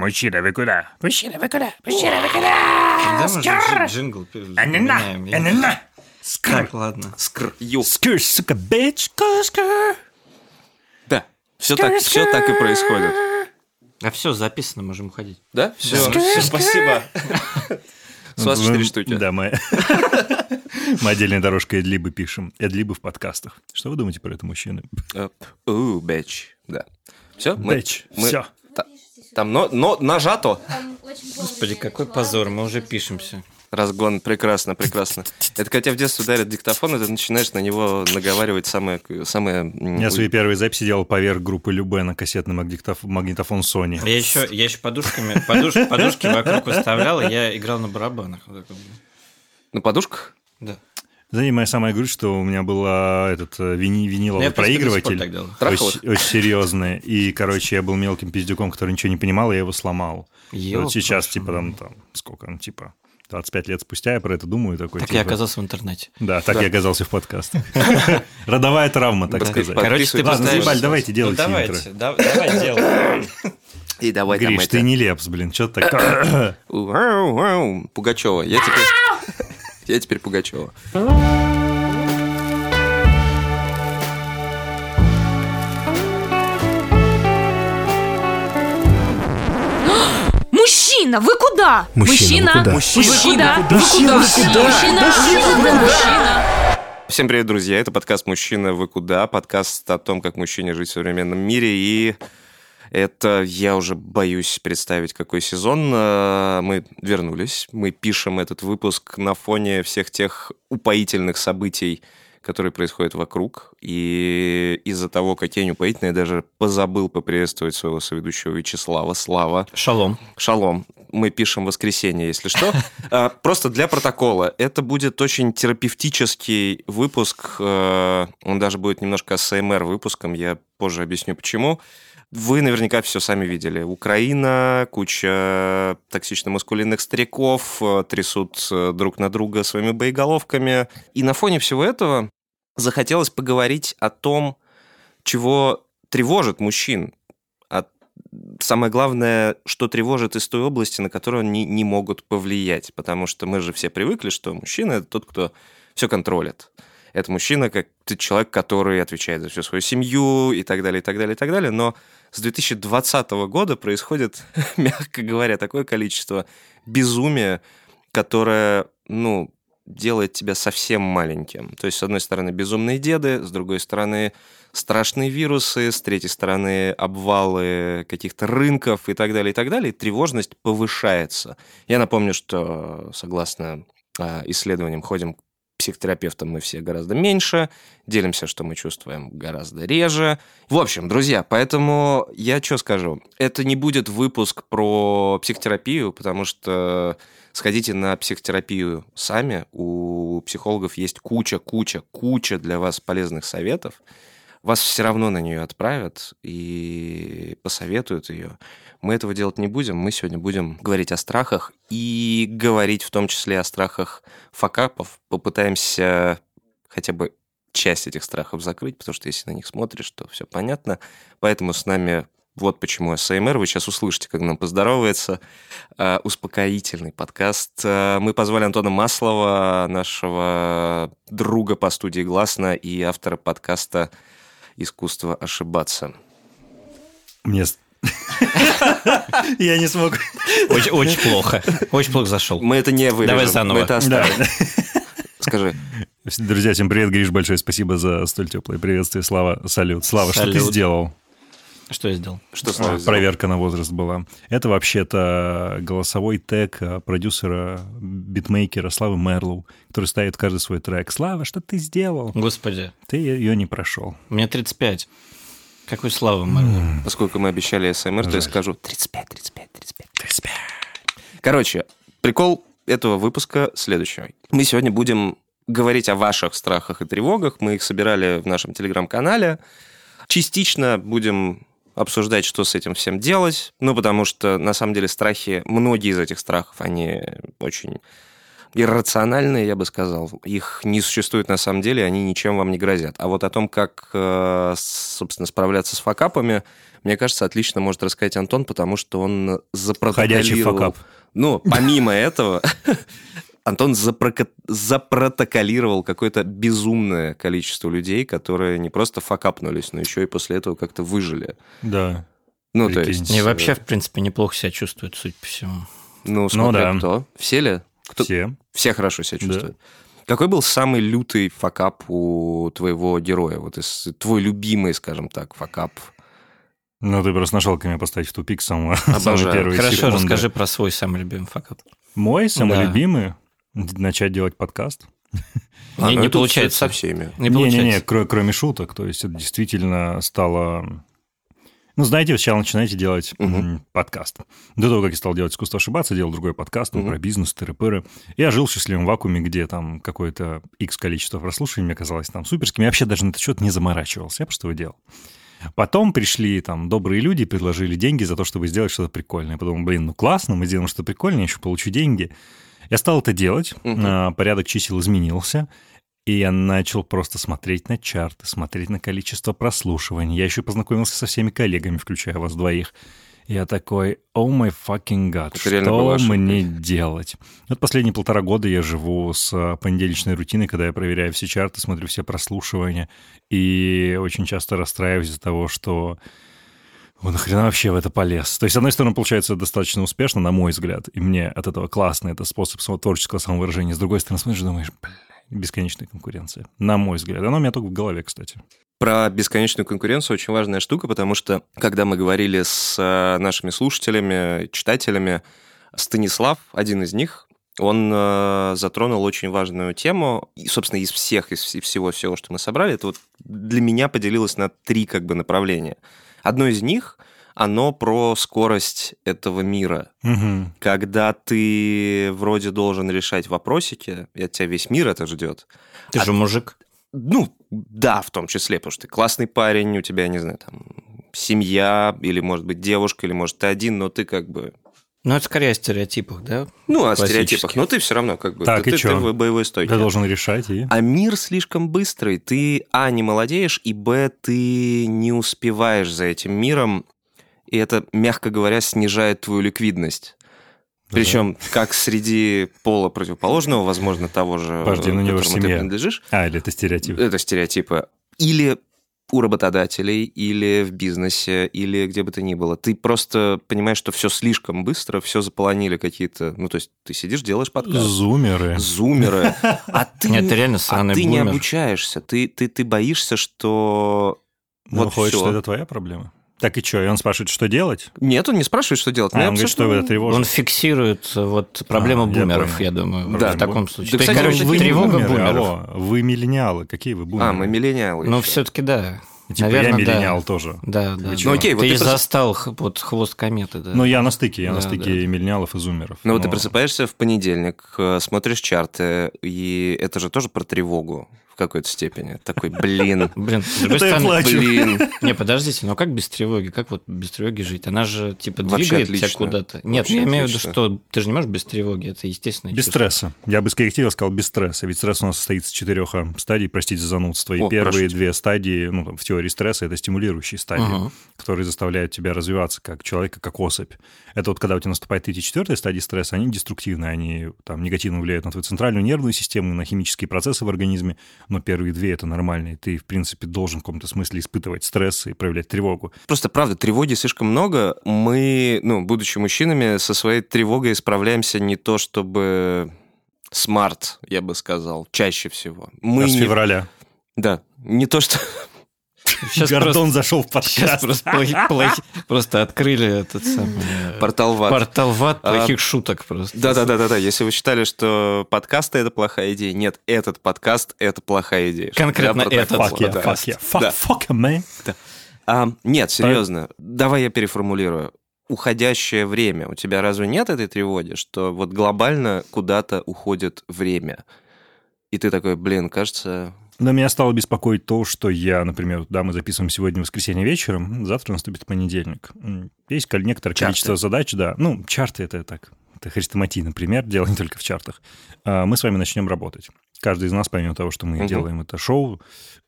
Мужчина, вы куда? Мужчина, вы куда? Мужчина, вы куда? Же джингл Анина, я- анина. Скр. Так, ладно. Скр, ю. Скр, сука, bitch. Скр, скр. Да, все так, все так и происходит. А все, записано, можем уходить. Да? Все, Скр, скр. спасибо. С вас четыре штуки. Да, мы... Мы отдельной дорожкой эдлибы пишем. Эдлибы в подкастах. Что вы думаете про это, мужчины? Э, У, бэч. Да. Все? Бэч. Все. Там но, но нажато. Господи, какой позор, мы уже пишемся. Разгон, прекрасно, прекрасно. Это когда тебя в детстве дарят диктофон, и ты начинаешь на него наговаривать самое... самое Я свои первые записи делал поверх группы Любе на кассетный магнитоф- магнитофон Sony. Я еще, я еще подушками, подуш- подушки вокруг выставлял, и я играл на барабанах. На подушках? Да. Знаете, моя самая грусть, что у меня был этот э, вини- Ну, виниловый я, принципе, сих пор проигрыватель. Трахал Очень, очень серьезный. И, короче, я был мелким пиздюком, который ничего не понимал, и я его сломал. Ёлка вот сейчас, ваша типа, там, там, сколько, ну, типа, 25 лет спустя я про это думаю, такой, Так типа, я оказался в интернете. Да, так я оказался в подкастах. Родовая травма, так Да, сказать. Короче, ты Ладно, заебали, давайте делайте ну, давайте, интро. да- давай делай. И давай Гриш, ты не лепс, блин, что ты так... Пугачева. Я теперь... Я теперь Пугачева. Мужчина, вы куда? Мужчина, вы куда? Мужчина, вы куда? Вы куда? Мужчина, мужчина. Всем привет, друзья. Это подкаст «Мужчина, вы куда?» Подкаст о том, как мужчине жить в современном мире. И это я уже боюсь представить, какой сезон. Э, Мы вернулись. Мы пишем этот выпуск на фоне всех тех упоительных событий, которые происходят вокруг. И из-за того, какие они упоительные, я даже позабыл поприветствовать своего соведущего Вячеслава. Слава. Шалом. Шалом. Мы пишем воскресенье, если что. А, Просто для протокола. Это будет очень терапевтический выпуск. Э, Он даже будет немножко СМР выпуском. Я позже объясню, почему. Вы наверняка все сами видели. Украина, куча токсично-маскулинных стариков э, трясут э, друг на друга своими боеголовками. И на фоне всего этого захотелось поговорить о том, чего тревожит мужчин. О самое главное, что тревожит из той области, на которую они не могут повлиять. Потому что мы же все привыкли, что мужчина – это тот, кто все контролит. Это мужчина, как человек, который отвечает за всю свою семью и так далее, и так далее, и так далее. Но с 2020 года происходит, мягко говоря, такое количество безумия, которое, ну, делает тебя совсем маленьким. То есть, с одной стороны, безумные деды, с другой стороны, страшные вирусы, с третьей стороны, обвалы каких-то рынков и так далее, и так далее. И тревожность повышается. Я напомню, что согласно а, исследованиям ходим психотерапевтам мы все гораздо меньше, делимся, что мы чувствуем гораздо реже. В общем, друзья, поэтому я что скажу? Это не будет выпуск про психотерапию, потому что сходите на психотерапию сами. У психологов есть куча, куча, куча для вас полезных советов. Вас все равно на нее отправят и посоветуют ее. Мы этого делать не будем. Мы сегодня будем говорить о страхах и говорить в том числе о страхах факапов. Попытаемся хотя бы часть этих страхов закрыть, потому что если на них смотришь, то все понятно. Поэтому с нами вот почему СМР. Вы сейчас услышите, как нам поздоровается. Э, Успокоительный подкаст. Э, Мы позвали Антона Маслова, нашего друга по студии «Гласно» и автора подкаста «Искусство ошибаться». Мне... Я не смог... Очень, очень плохо. Очень плохо зашел. Мы это не вырежем. Давай заново. Мы это оставим. Да. Скажи. Друзья, всем привет, Гриш, большое спасибо за столь теплое приветствие. Слава, салют. Слава, что ты сделал? Что я сделал? Что А, тобой сделал? Проверка на возраст была. Это вообще-то голосовой тег а, продюсера, битмейкера Славы Мерлоу, который ставит каждый свой трек. Слава, что ты сделал? Господи, Ты ее не прошел. мне 35. Какой слава, Мэрил. Поскольку мы обещали СМР, то я скажу 35, 35, 35. Короче, прикол этого выпуска следующий. Мы сегодня будем говорить о ваших страхах и тревогах. Мы их собирали в нашем телеграм-канале. Частично будем обсуждать, что с этим всем делать. Ну, потому что, на самом деле, страхи, многие из этих страхов, они очень иррациональные, я бы сказал. Их не существует на самом деле, они ничем вам не грозят. А вот о том, как, э, собственно, справляться с факапами, мне кажется, отлично может рассказать Антон, потому что он запротоколировал... Ходячий факап. Ну, помимо этого, Антон запроко- запротоколировал какое-то безумное количество людей, которые не просто факапнулись, но еще и после этого как-то выжили. Да. Ну, то есть... И э, вообще, в принципе, неплохо себя чувствует, судя по всему. Ну, смотря да. кто. Все ли? Кто... Все. Все хорошо себя Да. чувствуют. Какой был самый лютый факап у твоего героя? Вот из, твой любимый, скажем так, факап. Ну, ты просто нашел меня поставить в тупик самого, Обожаю. первой Хорошо, секунды. расскажи про свой самый любимый факап. Мой самый Да. любимый начать делать подкаст. А, Не- ну не это получается. со всеми. Не получается. кро- кроме шуток. То есть это действительно стало... Ну, знаете, вы сначала начинаете делать м, подкаст. До того, как я стал делать «Искусство ошибаться», делал другой подкаст ну, Мгм. про бизнес, тыры-пыры. Я жил в счастливом вакууме, где там какое-то X количество прослушиваний мне казалось там суперским. Я вообще даже на этот счет не заморачивался, я просто его делал. Потом пришли там добрые люди, предложили деньги за то, чтобы сделать что-то прикольное. Я подумал, блин, ну классно, мы сделаем что-то прикольное, я еще получу деньги. Я стал это делать, а, порядок чисел изменился, и я начал просто смотреть на чарты, смотреть на количество прослушиваний. Я еще познакомился со всеми коллегами, включая вас двоих. Я такой, о май fucking god, Это что мне делать? Вот последние полтора года я живу с а, понедельничной рутиной, когда я проверяю все чарты, смотрю все прослушивания, и очень часто расстраиваюсь из-за того, что он нахрена вообще в это полез? То есть, с одной стороны, получается достаточно успешно, на мой взгляд, и мне от этого классно, это способ самого творческого самовыражения. С другой стороны, смотришь и думаешь, бля, бесконечная конкуренция. На мой взгляд. Она у меня только в голове, кстати. Про бесконечную конкуренцию очень важная штука, потому что, когда мы говорили с э, нашими слушателями, читателями, Станислав, один из них, он э, затронул очень важную тему, и, собственно, из всех, из вс- всего всего, что мы собрали, это вот для меня поделилось на три как бы направления. Одно из них, оно про скорость этого мира. Мгм. Когда ты вроде должен решать вопросики, и от тебя весь мир это ждет, Ты А- же мужик. ну, да, в том числе, потому что ты классный парень, у тебя, не знаю, там, семья, или, может быть, девушка, или, может, ты один, но ты как бы... Ну, это скорее о стереотипах, да? Ну, о стереотипах, но ты все равно как бы... Так, ты, и ты- чё? ты боевой стойке. Ты должен решать и... А мир слишком быстрый. Ты, а, не молодеешь, и, б, ты не успеваешь за этим миром, и это, мягко говоря, снижает твою ликвидность. Причем как среди пола противоположного, возможно, того же, Подожди, ну, которому ты семье. принадлежишь, А, или это стереотип? это стереотипы. Или у работодателей, или в бизнесе, или где бы то ни было. Ты просто понимаешь, что все слишком быстро, все заполонили какие-то... Ну, то есть ты сидишь, делаешь подкаст. Зумеры. Зумеры. А ты, Нет, ты реально а ты не обучаешься. Ты, ты, ты боишься, что... Ну, вот выходит, всё. что это твоя проблема. Так и что? И он спрашивает, что делать? Нет, он не спрашивает, что делать. А, Ну, я он говорит, что его тревожит. Он фиксирует э, вот проблему А, я бумеров, понял. я думаю, Да. в таком случае. Да, То есть, кстати, короче, вы тревога бумеры, бумеров. алло, вы миллениалы. Какие вы бумеры? А, мы миллениалы. Ну, все-таки да. Типа Наверное, я да. миллениал тоже. Да, да. Ну, окей, вот ты ты просто- застал х- вот хвост кометы, да. Ну, я на стыке, я на Да, стыке да. миллениалов и зумеров. Ну, вот ты Но- просыпаешься в понедельник, э, смотришь чарты, и это же тоже про тревогу какой-то степени. Такой, блин, Блин, с другой стороны... блин. Не, подождите, ну как без тревоги? Как вот без тревоги жить? Она же, типа, двигает тебя куда-то. Нет, я имею в виду, что ты же не можешь без тревоги, это естественно. Без стресса. Я бы скорректировал, сказал без стресса. Ведь стресс у нас состоит из четырех а, стадий, простите за занудство. И первые две стадии, ну, в теории стресса, это стимулирующие стадии, которые заставляют тебя развиваться как человека, как особь. Это вот когда у тебя наступает третья, четвертая стадия стресса, они деструктивные, они там негативно влияют на твою центральную нервную систему, на химические процессы в организме, но первые две это нормальные. Ты, в принципе, должен в каком-то смысле испытывать стресс и проявлять тревогу. Просто, правда, тревоги слишком много. Мы, ну, будучи мужчинами, со своей тревогой справляемся не то чтобы смарт, я бы сказал, чаще всего. Мы А с не... февраля. Да, не то что... Сейчас Гордон просто, зашел в сейчас подкаст. просто, плохи- плохи- просто открыли этот самый... э, Портал в ад. Портал в ад А, плохих шуток просто. Да-да-да-да-да. Если вы считали, что подкасты — это плохая идея, нет, этот подкаст — это плохая идея. Конкретно этот Fuck yeah, да. fuck yeah, fuck, Да. fuck, man. А, нет, серьезно. Давай я переформулирую. Уходящее время. У тебя разве нет этой тревоги, что вот глобально куда-то уходит время? И ты такой, блин, кажется... Но меня стало беспокоить то, что я, например, да, мы записываем сегодня воскресенье вечером, завтра наступит понедельник. Есть некоторое Чарты. количество задач, да. Ну, чарты это так, это хрестоматийный пример, дело не только в чартах, а, мы с вами начнем работать. Каждый из нас, помимо того, что мы Мгм. делаем это шоу,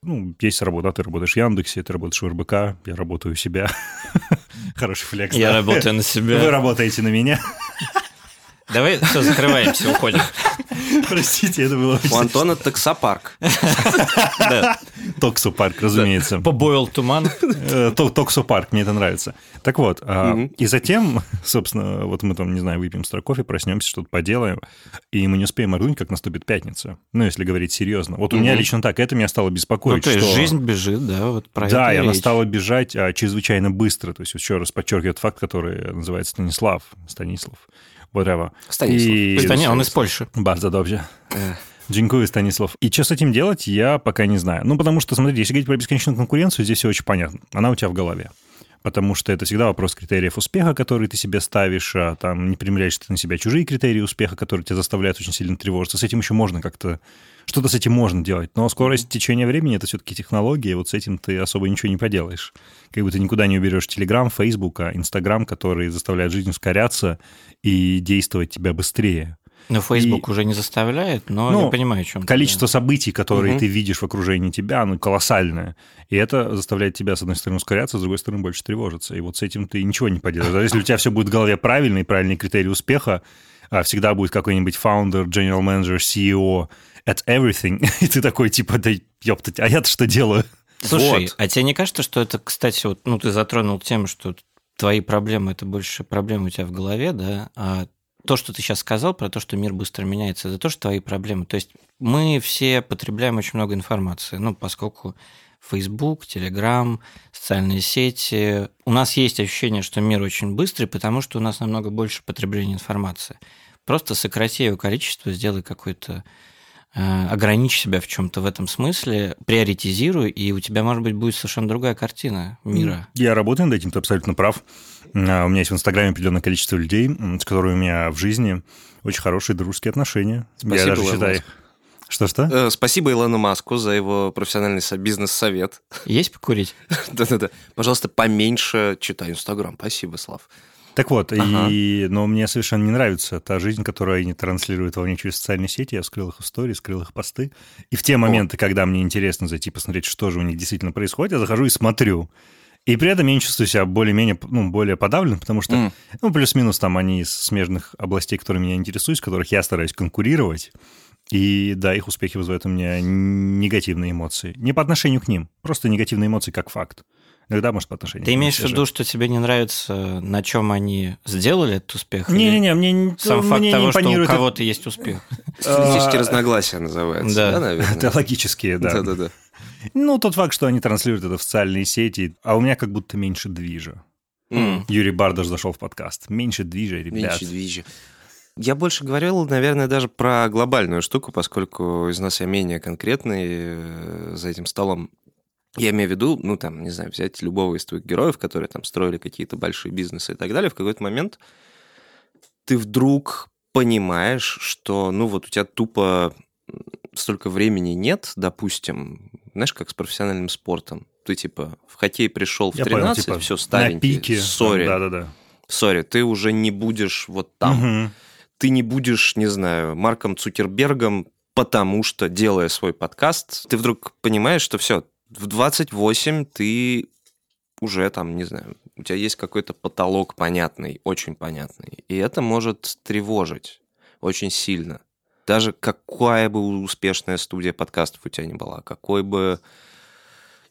ну, есть работа, ты работаешь в Яндексе, ты работаешь в РБК, я работаю у себя. Хороший флекс. Я работаю на Вы себя. работаете на меня. Давай, все, закрываемся, уходим. Простите, это было У. Антона таксопарк. Токсопарк, разумеется. Побоил туман. Э, Ток- Токсопарк, мне это нравится. Так вот, а, и затем, собственно, вот мы там, не знаю, выпьем стро кофе, проснемся, что-то поделаем, и мы не успеем моргнуть, как наступит пятница. Ну, если говорить серьезно. Вот у меня лично так, это меня стало Ну, беспокоить, то есть что- жизнь бежит, да, вот про Да, и и она стала бежать а, чрезвычайно быстро. То есть еще раз подчеркивает факт, который называется Станислав. Станислав. Whatever. Станислав. И- Стани- он из Польши. Bardzo dobrze. Дзинькую, Станислав. И что с этим делать, я пока не знаю. Ну, потому что, смотрите, если говорить про бесконечную конкуренцию, здесь все очень понятно. Она у тебя в голове. Потому что это всегда вопрос критериев успеха, которые ты себе ставишь, а там не примеряешь ты на себя чужие критерии успеха, которые тебя заставляют очень сильно тревожиться. С этим еще можно как-то... Что-то с этим можно делать. Но скорость течения времени — это все-таки технология, вот с этим ты особо ничего не поделаешь. Как бы ты никуда не уберешь Телеграм, Фейсбук, а Инстаграм, которые заставляют жизнь ускоряться и действовать тебя быстрее. Но Facebook уже не заставляет, но Ну, я понимаю, о чем ты, Количество событий, которые Мгм. ты видишь в окружении тебя, оно колоссальное. И это заставляет тебя, с одной стороны, ускоряться, с другой стороны, больше тревожиться. И вот с этим ты ничего не поделаешь. Даже если у тебя все будет в голове правильно и правильные критерии успеха, а всегда будет какой-нибудь founder, general manager, CEO at everything, и ты такой, типа, да ёптать, а я-то что делаю? Слушай, Вот. а тебе не кажется, что это, кстати, вот, ну, ты затронул тему, что твои проблемы – это больше проблемы у тебя в голове, да, а то, что ты сейчас сказал про то, что мир быстро меняется, это тоже твои проблемы. То есть мы все потребляем очень много информации, ну, поскольку Facebook, Telegram, социальные сети. У нас есть ощущение, что мир очень быстрый, потому что у нас намного больше потребления информации. Просто сократи его количество, сделай какой-то ограничь себя в чем-то в этом смысле, приоритизируй, и у тебя, может быть, будет совершенно другая картина мира. Я работаю над этим, ты абсолютно прав. А, У меня есть в Инстаграме определенное количество людей, с которыми у меня в жизни очень хорошие дружеские отношения. Спасибо, я даже считаю... Что-что? Э, Спасибо Илону Маску за его профессиональный со- бизнес-совет. Есть покурить? Да-да-да. Пожалуйста, поменьше читай Инстаграм. Спасибо, Слав. Так вот, Ага. и, но мне совершенно не нравится та жизнь, которую они транслируют вовне через социальные сети. Я скрыл их истории, скрыл их посты. И в те моменты, когда мне интересно зайти посмотреть, что же у них действительно происходит, я захожу и смотрю. И при этом я не чувствую себя более-менее, ну, более подавлен, потому что, М. ну, плюс-минус там они из смежных областей, которыми я интересуюсь, в которых я стараюсь конкурировать. И да, их успехи вызывают у меня негативные эмоции. Не по отношению к ним, просто негативные эмоции как факт. Иногда, может, по отношению Ты имеешь в виду, что тебе не нравится, на чем они сделали этот успех? Не-не-не, мне, не- Сам факт мне не того, что у это- кого-то есть успех. Стилистические А, разногласия называется. да. Наверное. Теологические, да. Да-да-да. Ну, тот факт, что они транслируют это в социальные сети, а у меня как будто меньше движа. Юрий Бардаш зашел в подкаст. Меньше движа, ребят. Меньше движи. Я больше говорил, наверное, даже про глобальную штуку, поскольку из нас я менее конкретный э, за этим столом. Я имею в виду, ну, там, не знаю, взять любого из твоих героев, которые там строили какие-то большие бизнесы и так далее, в какой-то момент ты вдруг понимаешь, что, ну, вот у тебя тупо столько времени нет, допустим, знаешь, как с профессиональным спортом. Ты, типа, в хоккей пришел в Я 13, понял, типа, все на старенький, пике. сори, Да-да-да. сори, ты уже не будешь вот там. Мгм. Ты не будешь, не знаю, Марком Цукербергом, потому что, делая свой подкаст, ты вдруг понимаешь, что все, в 28 ты уже там, не знаю, у тебя есть какой-то потолок понятный, очень понятный. И это может тревожить очень сильно. Даже какая бы успешная студия подкастов у тебя не была, какой бы,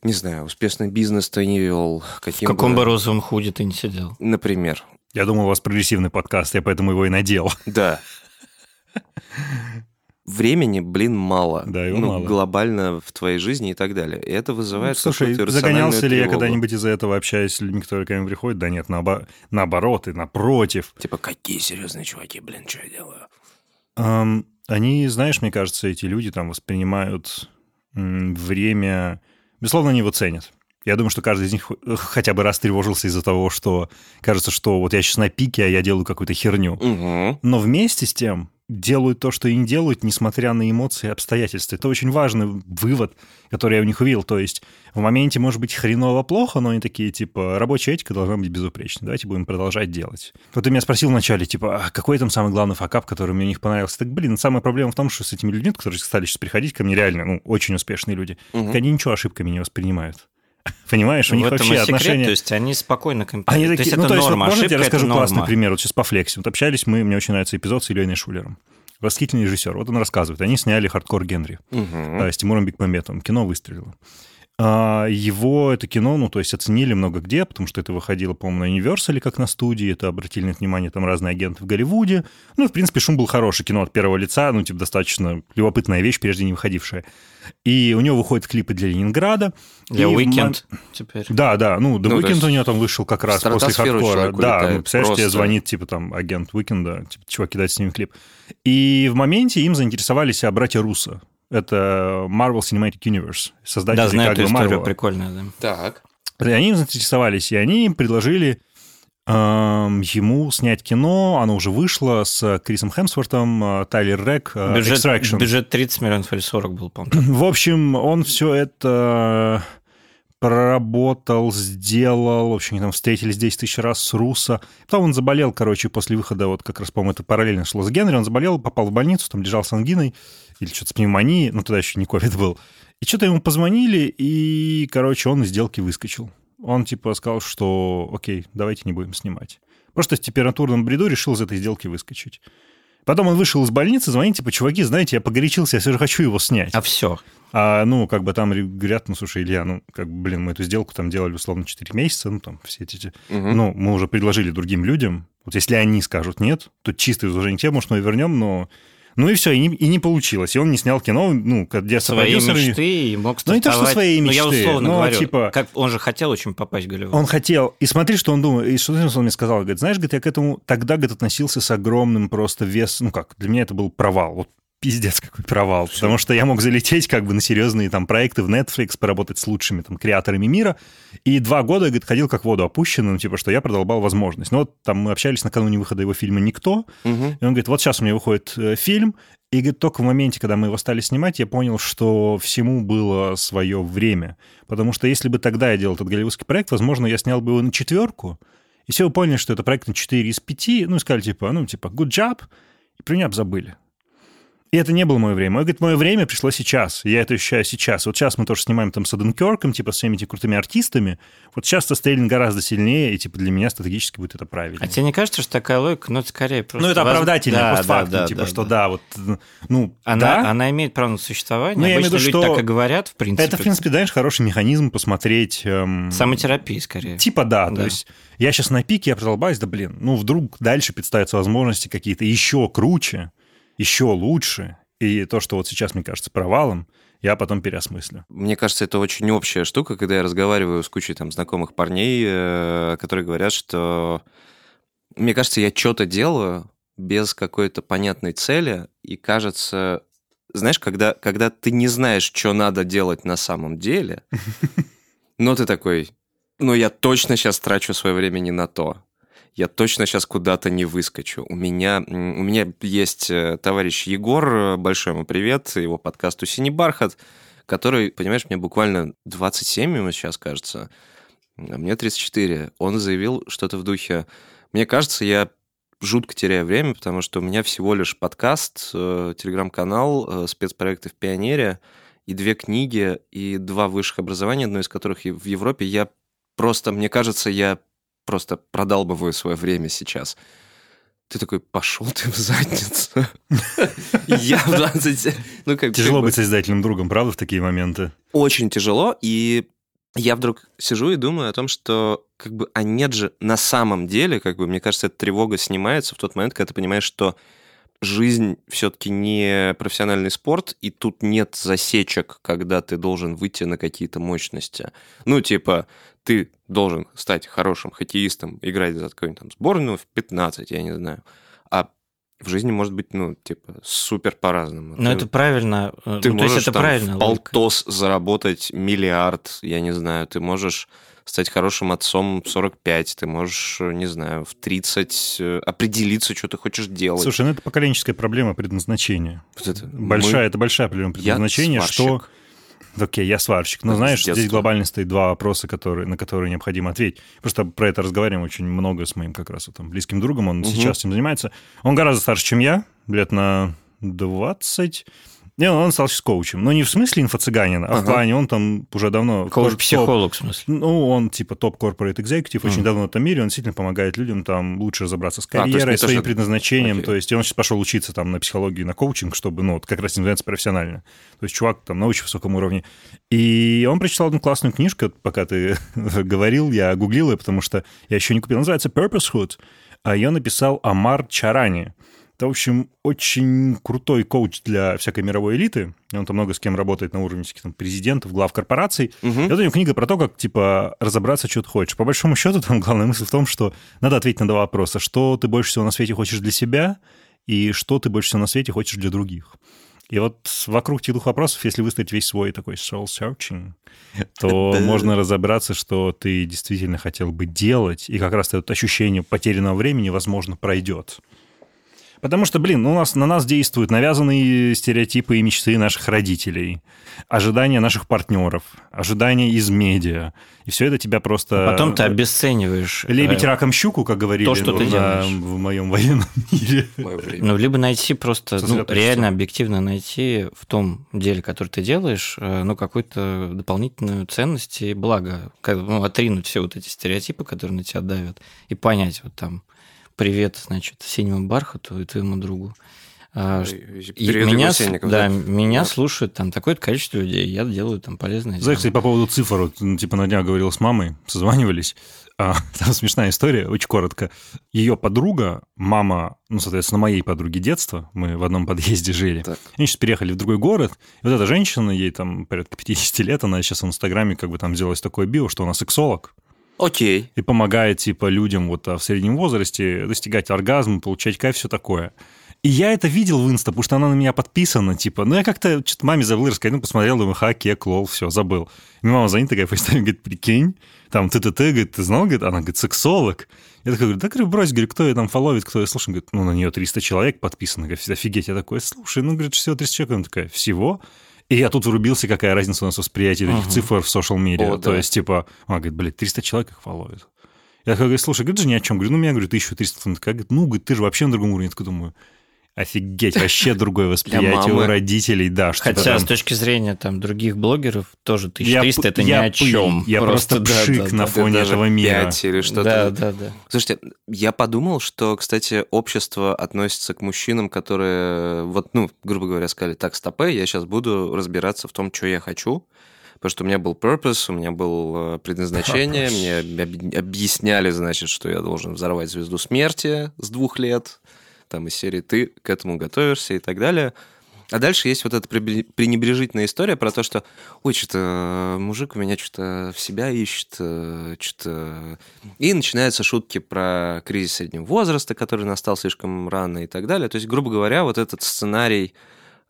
не знаю, успешный бизнес ты не вел, В каким каком бы розовом худе ты не сидел? Например. Я думал, у вас прогрессивный подкаст, я поэтому его и надел. Да. Времени, блин, мало. Да, его ну, мало. глобально в твоей жизни и так далее. И это вызывает Слушай, какую-то загонялся ли я когда-нибудь из-за этого, общаясь с людьми, которые ко мне приходят? Да нет, наобо- наоборот и напротив. Типа, какие серьезные чуваки, блин, что я делаю? Ам, они, знаешь, мне кажется, эти люди там воспринимают время... Безусловно, они его ценят. Я думаю, что каждый из них х- хотя бы раз тревожился из-за того, что кажется, что вот я сейчас на пике, а я делаю какую-то херню. Угу. Но вместе с тем делают то, что и не делают, несмотря на эмоции и обстоятельства. Это очень важный вывод, который я у них увидел. То есть в моменте может быть хреново-плохо, но они такие, типа, рабочая этика должна быть безупречной. Давайте будем продолжать делать. Вот ты меня спросил вначале, типа, а какой там самый главный факап, который мне у них понравился? Так, блин, самая проблема в том, что с этими людьми, которые стали сейчас приходить ко мне, реально, ну, очень успешные люди, Мгм. они ничего ошибками не воспринимают. Понимаешь, у них в этом вообще секрет, отношения... то есть они спокойно Они компенсируют. такие, то есть ну, это то есть, вот норма, я ошибка это расскажу классный норма. пример? Вот сейчас по флексе. Вот общались мы, мне очень нравится эпизод с Ильей Шулером. Восхитительный режиссер. Вот он рассказывает. Они сняли «Хардкор Генри» да, с Тимуром Бекмамбетовым. Кино выстрелило. А, Его это кино, ну, то есть оценили много где, потому что это выходило, по-моему, на Universal как на студии, это обратили на внимание там разные агенты в Голливуде. Ну, в принципе, шум был хороший, кино от первого лица, ну, типа, достаточно любопытная вещь, прежде не выходившая. И у него выходят клипы для Ленинграда. Для The Weeknd теперь. да, да, ну, The Ну, Weeknd у него там вышел как раз после хардкора. Да, ну, представляешь, тебе просто. звонит, типа, там, агент Уикнда, типа, чувак кидает с ним клип. И в моменте им заинтересовались братья Руссо. Это Marvel Cinematic Universe, создатели Да, знаю как эту бы историю, Марвела. прикольная, да. Так. И они им заинтересовались, и они им предложили эм, ему снять кино, оно уже вышло с Крисом Хемсвортом, э, Тайлер Рейк, э, Бюджет, Extraction. бюджет 30 миллионов или 40 был, по-моему. В общем, он все это проработал, сделал, в общем, они там встретились 10 тысяч раз с Руссо. Потом он заболел, короче, после выхода, вот как раз, по-моему, это параллельно шло с Генри, он заболел, попал в больницу, там лежал с ангиной или что-то с пневмонией, ну, тогда еще не ковид был. И что-то ему позвонили, и, короче, он из сделки выскочил. Он, типа, сказал, что, окей, давайте не будем снимать. Просто в температурном бреду решил из этой сделки выскочить. Потом он вышел из больницы, звонит, типа, чуваки, знаете, я погорячился, я все же хочу его снять. А все. А, ну, как бы там говорят, ну, слушай, Илья, ну, как бы, блин, мы эту сделку там делали, условно, 4 месяца, ну, там, все эти... Мгм. Ну, мы уже предложили другим людям. Вот если они скажут нет, то чисто из уважения к тебе, может, мы вернем, но... Ну и все, и не, и не получилось. И он не снял кино, ну, где Свои мечты и мог Ну, не то, что свои Ну, я мечты, условно но, говорю. типа- Как, он же хотел очень попасть в Голливуд. Он хотел. И смотри, что он думает. И что он мне сказал. Говорит, знаешь, говорит, я к этому тогда, говорит, относился с огромным просто вес. Ну как, для меня это был провал. Вот пиздец какой провал. Потому что я мог залететь как бы на серьезные там проекты в Netflix, поработать с лучшими там креаторами мира. И два года, говорит, ходил как в воду опущенный, ну типа, что я продолбал возможность. Но вот там мы общались накануне выхода его фильма «Никто», Мгм. и он говорит, вот сейчас у меня выходит э, фильм, и говорит, только в моменте, когда мы его стали снимать, я понял, что всему было свое время. Потому что если бы тогда я делал этот голливудский проект, возможно, я снял бы его на четверку, и все вы поняли, что это проект на 4 из 5, ну и сказали, типа, ну, типа, good job, и про меня бы забыли. И это не было мое время. Он говорит, мое время пришло сейчас. Я это ощущаю сейчас. Вот сейчас мы тоже снимаем там с Эден Кёрком, типа, с всеми этими крутыми артистами. Вот сейчас Стрелин гораздо сильнее, и, типа, для меня стратегически будет это правильно. А тебе не кажется, что такая логика, ну, это скорее просто... Ну, это воз- оправдательно, Да, постфактум, да, да, типа, да, что да. да, вот, ну, Она, да, она имеет право на существование. Ну, я имею в Обычно виду, люди что так и говорят, в принципе. это, в принципе, знаешь, хороший механизм посмотреть... эм, Самотерапия, скорее. Типа да, Да. то есть я сейчас на пике, я продолбаюсь, да блин, ну вдруг дальше представятся возможности какие-то еще круче, еще лучше, и то, что вот сейчас мне кажется провалом, я потом переосмыслю. Мне кажется, это очень общая штука, когда я разговариваю с кучей там знакомых парней, э, которые говорят, что мне кажется, я что-то делаю без какой-то понятной цели, и кажется, знаешь, когда, когда ты не знаешь, что надо делать на самом деле, но ты такой, ну я точно сейчас трачу свое время не на то. Я точно сейчас куда-то не выскочу. У меня, у меня есть э, товарищ Егор, э, большой ему привет, его подкасту «Синий бархат», который, понимаешь, мне буквально 27 ему сейчас, кажется, а мне 34. Он заявил что-то в духе, мне кажется, я жутко теряю время, потому что у меня всего лишь подкаст, э, телеграм-канал, спецпроекты в Пионере и две книги, и два высших образования, одно из которых в Европе. Я просто, мне кажется, я просто продалбываю свое время сейчас. Ты такой, пошел ты в задницу. Я в 20... Ну, как Тяжело бы- быть созидательным другом, правда, в такие моменты? очень тяжело, и я вдруг сижу и думаю о том, что как бы, а нет же на самом деле, как бы, мне кажется, эта тревога снимается в тот момент, когда ты понимаешь, что жизнь все-таки не профессиональный спорт, и тут нет засечек, когда ты должен выйти на какие-то мощности. Ну, типа, ты должен стать хорошим хоккеистом, играть за какую-нибудь там сборную в 15, я не знаю. А в жизни может быть, ну, типа, супер по-разному. Но Ты- это правильно. э, Ты ну, то можешь есть это там правильно. в полтос заработать миллиард, я не знаю. Ты можешь стать хорошим отцом в 45, ты можешь, э, не знаю, в 30 э, определиться, что ты хочешь делать. Слушай, ну это поколенческая проблема предназначения. Вот это Большая, мы- это большая проблема Я предназначения, что... Окей, я сварщик. Но Это знаешь, здесь глобально стоит два вопроса, которые, на которые необходимо ответить. Просто про это разговариваем очень много с моим как раз вот, там, близким другом. Он Мгм. сейчас этим занимается. Он гораздо старше, чем я, лет на 20. Не, он стал сейчас коучем. Но не в смысле инфо-цыганина, а в Ага. плане он там уже давно... Коуч-психолог, в смысле. Ну, он типа топ-корпорейт экзекутив, очень давно в этом мире, он действительно помогает людям там лучше разобраться с есть карьерой, не то, своим что- предназначением. Окей. То есть он сейчас пошел учиться там на психологию, на коучинг, чтобы, ну, вот как раз этим заняться профессионально. То есть чувак там на очень высоком уровне. И он прочитал одну классную книжку, пока ты говорил, я гуглил ее, потому что я еще не купил. Называется Purposehood, а ее написал Амар Чарани. Это, в общем, очень крутой коуч для всякой мировой элиты. Он там много с кем работает на уровне всяких там президентов, глав корпораций. Мгм. Это у него книга про то, как, типа, разобраться, что ты хочешь. По большому счету, там главная мысль в том, что надо ответить на два вопроса. Что ты больше всего на свете хочешь для себя, и что ты больше всего на свете хочешь для других. И вот вокруг этих двух вопросов, если выставить весь свой такой soul searching, то Это- можно разобраться, что ты действительно хотел бы делать, и как раз это ощущение потерянного времени, возможно, пройдет. Потому что, блин, ну, у нас, на нас действуют навязанные стереотипы и мечты наших родителей, ожидания наших партнеров, ожидания из медиа. И все это тебя просто... А Потом ты обесцениваешь. Лебедь э, раком щуку, как говорили то, что ты на- делаешь. в моем военном мире. Ну, либо найти просто, ну, реально объективно найти в том деле, который ты делаешь, э, ну, какую-то дополнительную ценность и благо. Как, ну, отринуть все вот эти стереотипы, которые на тебя давят, и понять, вот там, привет, значит, синему бархату и твоему другу. А, ш- и меня, Евсенников, да, меня Да. слушают там такое-то количество людей, я делаю там полезное Знаешь, кстати, по поводу цифр, вот, ну, типа на днях говорил с мамой, созванивались, а, там смешная история, очень коротко. Ее подруга, мама, ну, соответственно, моей подруги детства, мы в одном подъезде жили, Так. они сейчас переехали в другой город, и вот эта женщина, ей там порядка 50 лет, она сейчас в Инстаграме как бы там сделала такое био, что она сексолог, Окей. и помогает, типа, людям вот а, в среднем возрасте достигать оргазма, получать кайф, все такое. И я это видел в инста, потому что она на меня подписана, типа, ну, я как-то что-то маме забыл рассказать, ну, посмотрел, думаю, ха, кек, лол, все, забыл. И мама звонит, такая, FaceTime, говорит, прикинь, там, ТТТ, говорит, ты знал, говорит, она, говорит, сексолог. Я такой говорю, да, говорю, брось, говорю, кто ее там фоловит, кто ее слушает, говорит, ну, на нее 300 человек подписано, говорит, офигеть, я такой, слушай, ну, говорит, всего 300 человек, она такая, всего? И я тут врубился, какая разница у нас в восприятии этих Ага. цифр в social media. О, То да. есть, типа, она говорит, блядь, 300 человек их фолловит. Я такой говорю, слушай, говорит, же ни о чем. Говорю, ну, меня, говорю, 1300. Она такая, говорит, ну, говорит, ты же вообще на другом уровне. Я такой думаю, офигеть, вообще другое восприятие у родителей, да. Что Хотя там- с точки зрения там других блогеров тоже Я 1300 п- это я ни о чем. я просто да, пшик да, на да. фоне этого мира. 5 или что-то. Да, да, да. Слушайте, я подумал, что, кстати, общество относится к мужчинам, которые, вот, ну, грубо говоря, сказали, так, стопе, я сейчас буду разбираться в том, что я хочу, потому что у меня был purpose, у меня было предназначение, Purpose. мне об- объясняли, значит, что я должен взорвать звезду смерти с двух лет, там из серии «ты к этому готовишься» и так далее. А дальше есть вот эта пренебрежительная история про то, что ой, что-то мужик у меня что-то в себя ищет, что-то... И начинаются шутки про кризис среднего возраста, который настал слишком рано и так далее. То есть, грубо говоря, вот этот сценарий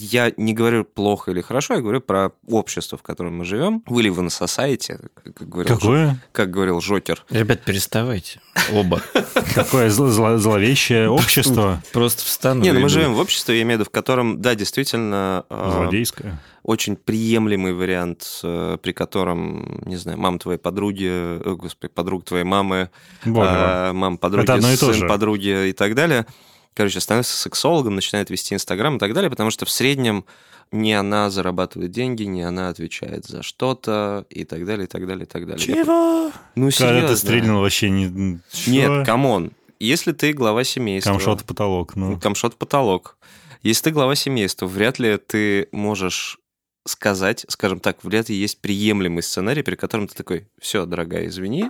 я не говорю плохо или хорошо, я говорю про общество, в котором мы живем. Live in a society, как, говорил, Какое? как говорил Жокер. Ребят, переставайте. Оба. Какое зло- зло- зловещее общество Просто встану. Не, ну мы живем в обществе, я имею в виду, в котором, да, действительно, а, злодейское. очень приемлемый вариант, э, при котором, не знаю, мама твоей подруги, э, господи, подруга твоей мамы, мой. а, мама подруги, сын подруги и так далее. Короче, становится сексологом, начинает вести Инстаграм и так далее, потому что в среднем не она зарабатывает деньги, не она отвечает за что-то и так далее, и так далее, и так далее. Я- Чего? Ну, Когда серьезно. ты стрельнул вообще не... Нет, come on. Если ты глава семейства... Cumshot в потолок. Ну, Ну, cumshot в потолок. Если ты глава семейства, вряд ли ты можешь сказать, скажем так, вряд ли есть приемлемый сценарий, при котором ты такой, все, дорогая, извини,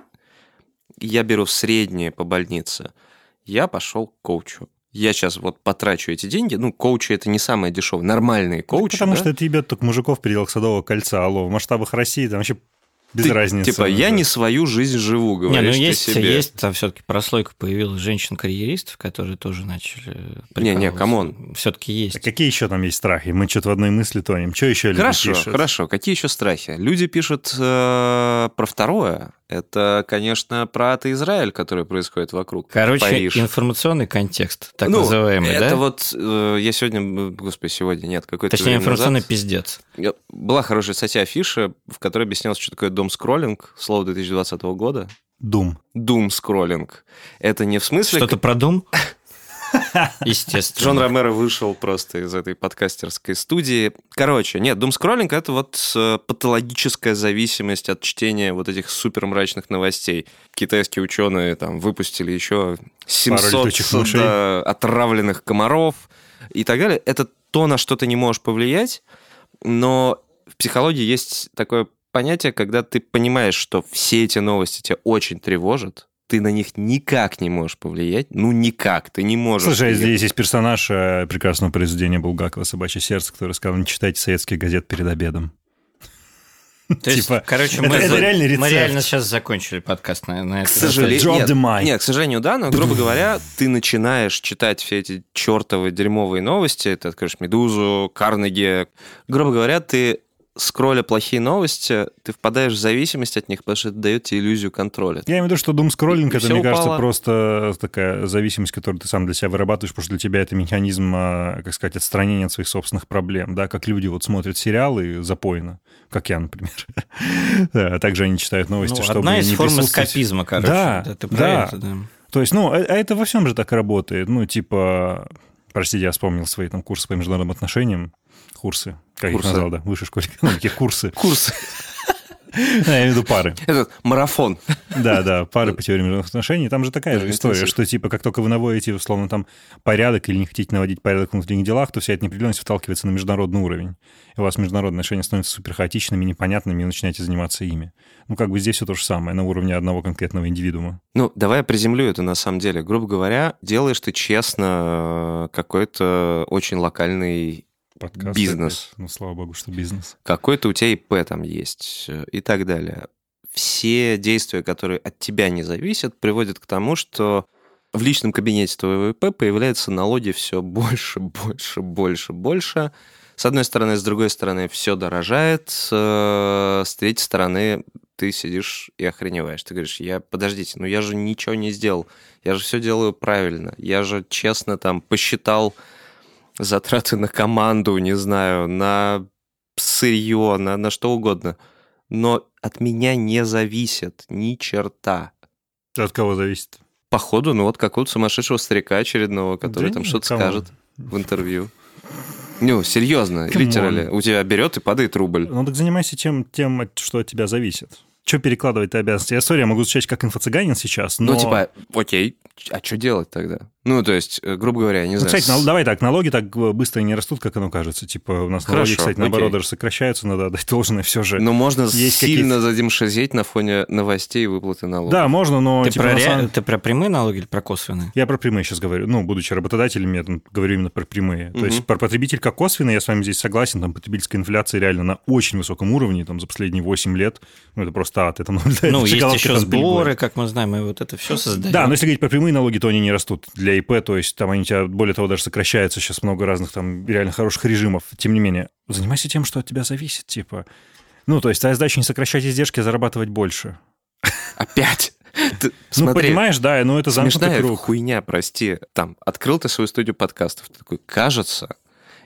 я беру среднее по больнице, я пошел к коучу. Я сейчас вот потрачу эти деньги. Ну, коучи это не самое дешевое. Нормальные коучи. Потому да? что это ебет только мужиков в пределах Садового кольца. Алло, в масштабах России там вообще Без Ты, разницы. Типа, я да. не свою жизнь живу, Не, говоришь ну ты есть, себе. есть там все-таки прослойка появилась женщин-карьеристов, которые тоже начали Не-не, come on. Все-таки есть. А какие еще там есть страхи? Мы что-то в одной мысли тонем. Что еще люди Хорошо, пишут? хорошо. Какие еще страхи? Люди пишут э, про второе. Это, конечно, про аты Израиль, который происходит вокруг. Короче, Париж. информационный контекст, так Ну, называемый, это да? вот э, я сегодня, господи, сегодня нет, какой-то Точнее, время информационный назад- пиздец. Я- Была хорошая статья Фиша, в которой объяснялось, что такое дом скроллинг, слово 2020 года. Дум. Doom скроллинг. Это не в смысле... Что-то про Дум? Естественно. Джон Ромеро вышел просто из этой подкастерской студии. Короче, нет, Doom скроллинг это вот э, патологическая зависимость от чтения вот этих супер мрачных новостей. Китайские ученые там выпустили еще 700 летучих мышей. да, отравленных комаров и так далее. Это то, на что ты не можешь повлиять, но в психологии есть такое понятие, когда ты понимаешь, что все эти новости тебя очень тревожат, ты на них никак не можешь повлиять, ну никак, ты не можешь. Слушай, И- здесь есть персонаж э, прекрасного произведения Булгакова «Собачье сердце», который сказал, не читайте советских газет перед обедом. То есть, Типа, короче, это- мы, это реальный мы рецепт. реально сейчас закончили подкаст на, на К этой сожалению, нет, нет, к сожалению, да, но, грубо говоря, ты начинаешь читать все эти чертовые дерьмовые новости, ты откроешь «Медузу», «Карнеги», грубо говоря, ты скролля плохие новости, ты впадаешь в зависимость от них, потому что это дает тебе иллюзию контроля. Я имею в виду, что дум-скроллинг, это, мне кажется, упало. просто такая зависимость, которую ты сам для себя вырабатываешь, потому что для тебя это механизм, а, как сказать, отстранения от своих собственных проблем, да, как люди вот смотрят сериалы запойно, как я, например. Да, а также они читают новости, Ну, чтобы одна из не форм эскапизма, короче. Да, да. это, да. То есть, ну, а а это во всем же так работает. Ну, типа, простите, я вспомнил свои там курсы по международным отношениям. Курсы. Как Курсы. их назвал, да? Высшей школе экономики. Курсы. Курс, Да, Я имею в виду пары. этот марафон. Да, да, пары по теории международных отношений. Там же такая же история, что типа как только вы наводите, условно, там порядок или не хотите наводить порядок в внутренних делах, то вся эта неопределенность вталкивается на международный уровень. И у вас международные отношения становятся супер хаотичными, непонятными, и начинаете заниматься ими. Ну, как бы здесь все то же самое, на уровне одного конкретного индивидуума. Ну, давай я приземлю это на самом деле. Грубо говоря, делаешь ты честно э, какой-то очень локальный Подкаст. Бизнес. опять. Ну, слава богу, что бизнес. какой-то у тебя ИП там есть э, и так далее. Все действия, которые от тебя не зависят, приводят к тому, что в личном кабинете твоего ИП появляются налоги все больше, больше, больше, больше. С одной стороны, с другой стороны, все дорожает. э, С третьей стороны, ты сидишь и охреневаешь. Ты говоришь, я, подождите, ну я же ничего не сделал. Я же все делаю правильно. Я же честно там посчитал затраты на команду, не знаю, на сырье, на, на что угодно. Но от меня не зависит ни черта. От кого зависит? Походу, ну вот какого-то сумасшедшего старика очередного, который Да там что-то скажет в интервью. Ну, серьезно, литерали. У тебя берет и падает рубль. Ну, так занимайся тем, тем, что от тебя зависит. Что перекладывать ты обязанности? Я, сори, я могу звучать как инфо-цыганин сейчас, но... Ну, типа, окей, а что делать тогда? Ну, то есть, э, грубо говоря, я не Ну, знаю. кстати, нал- давай так, налоги так э, быстро не растут, как оно кажется. Типа у нас налоги, Хорошо, кстати, наоборот, окей. даже сокращаются, надо отдать должное все же. Но можно Есть сильно задемшизеть на фоне новостей и выплаты налогов. Да, можно, но... Ты, типа, про ре- самом- ты про прямые налоги или про косвенные? Я про прямые сейчас говорю. Ну, будучи работодателем, я там говорю именно про прямые. То Мгм. есть про потребитель как косвенный, я с вами здесь согласен, там потребительская инфляция реально на очень высоком уровне, там за последние 8 лет. Ну, это просто ад, это наблюдается. Ну, есть еще сборы, как мы знаем, и вот это все создаем. Да, но если говорить про прямые налоги, то они не растут для ИП, то есть там они тебя, более того, даже сокращаются сейчас много разных там реально хороших режимов. Тем не менее, занимайся тем, что от тебя зависит, типа. Ну, то есть твоя задача не сокращать издержки, а зарабатывать больше. Опять? Ты Ну, смотри, понимаешь, да, но это замкнутый круг. хуйня, прости. Там, открыл ты свою студию подкастов. Ты такой, кажется,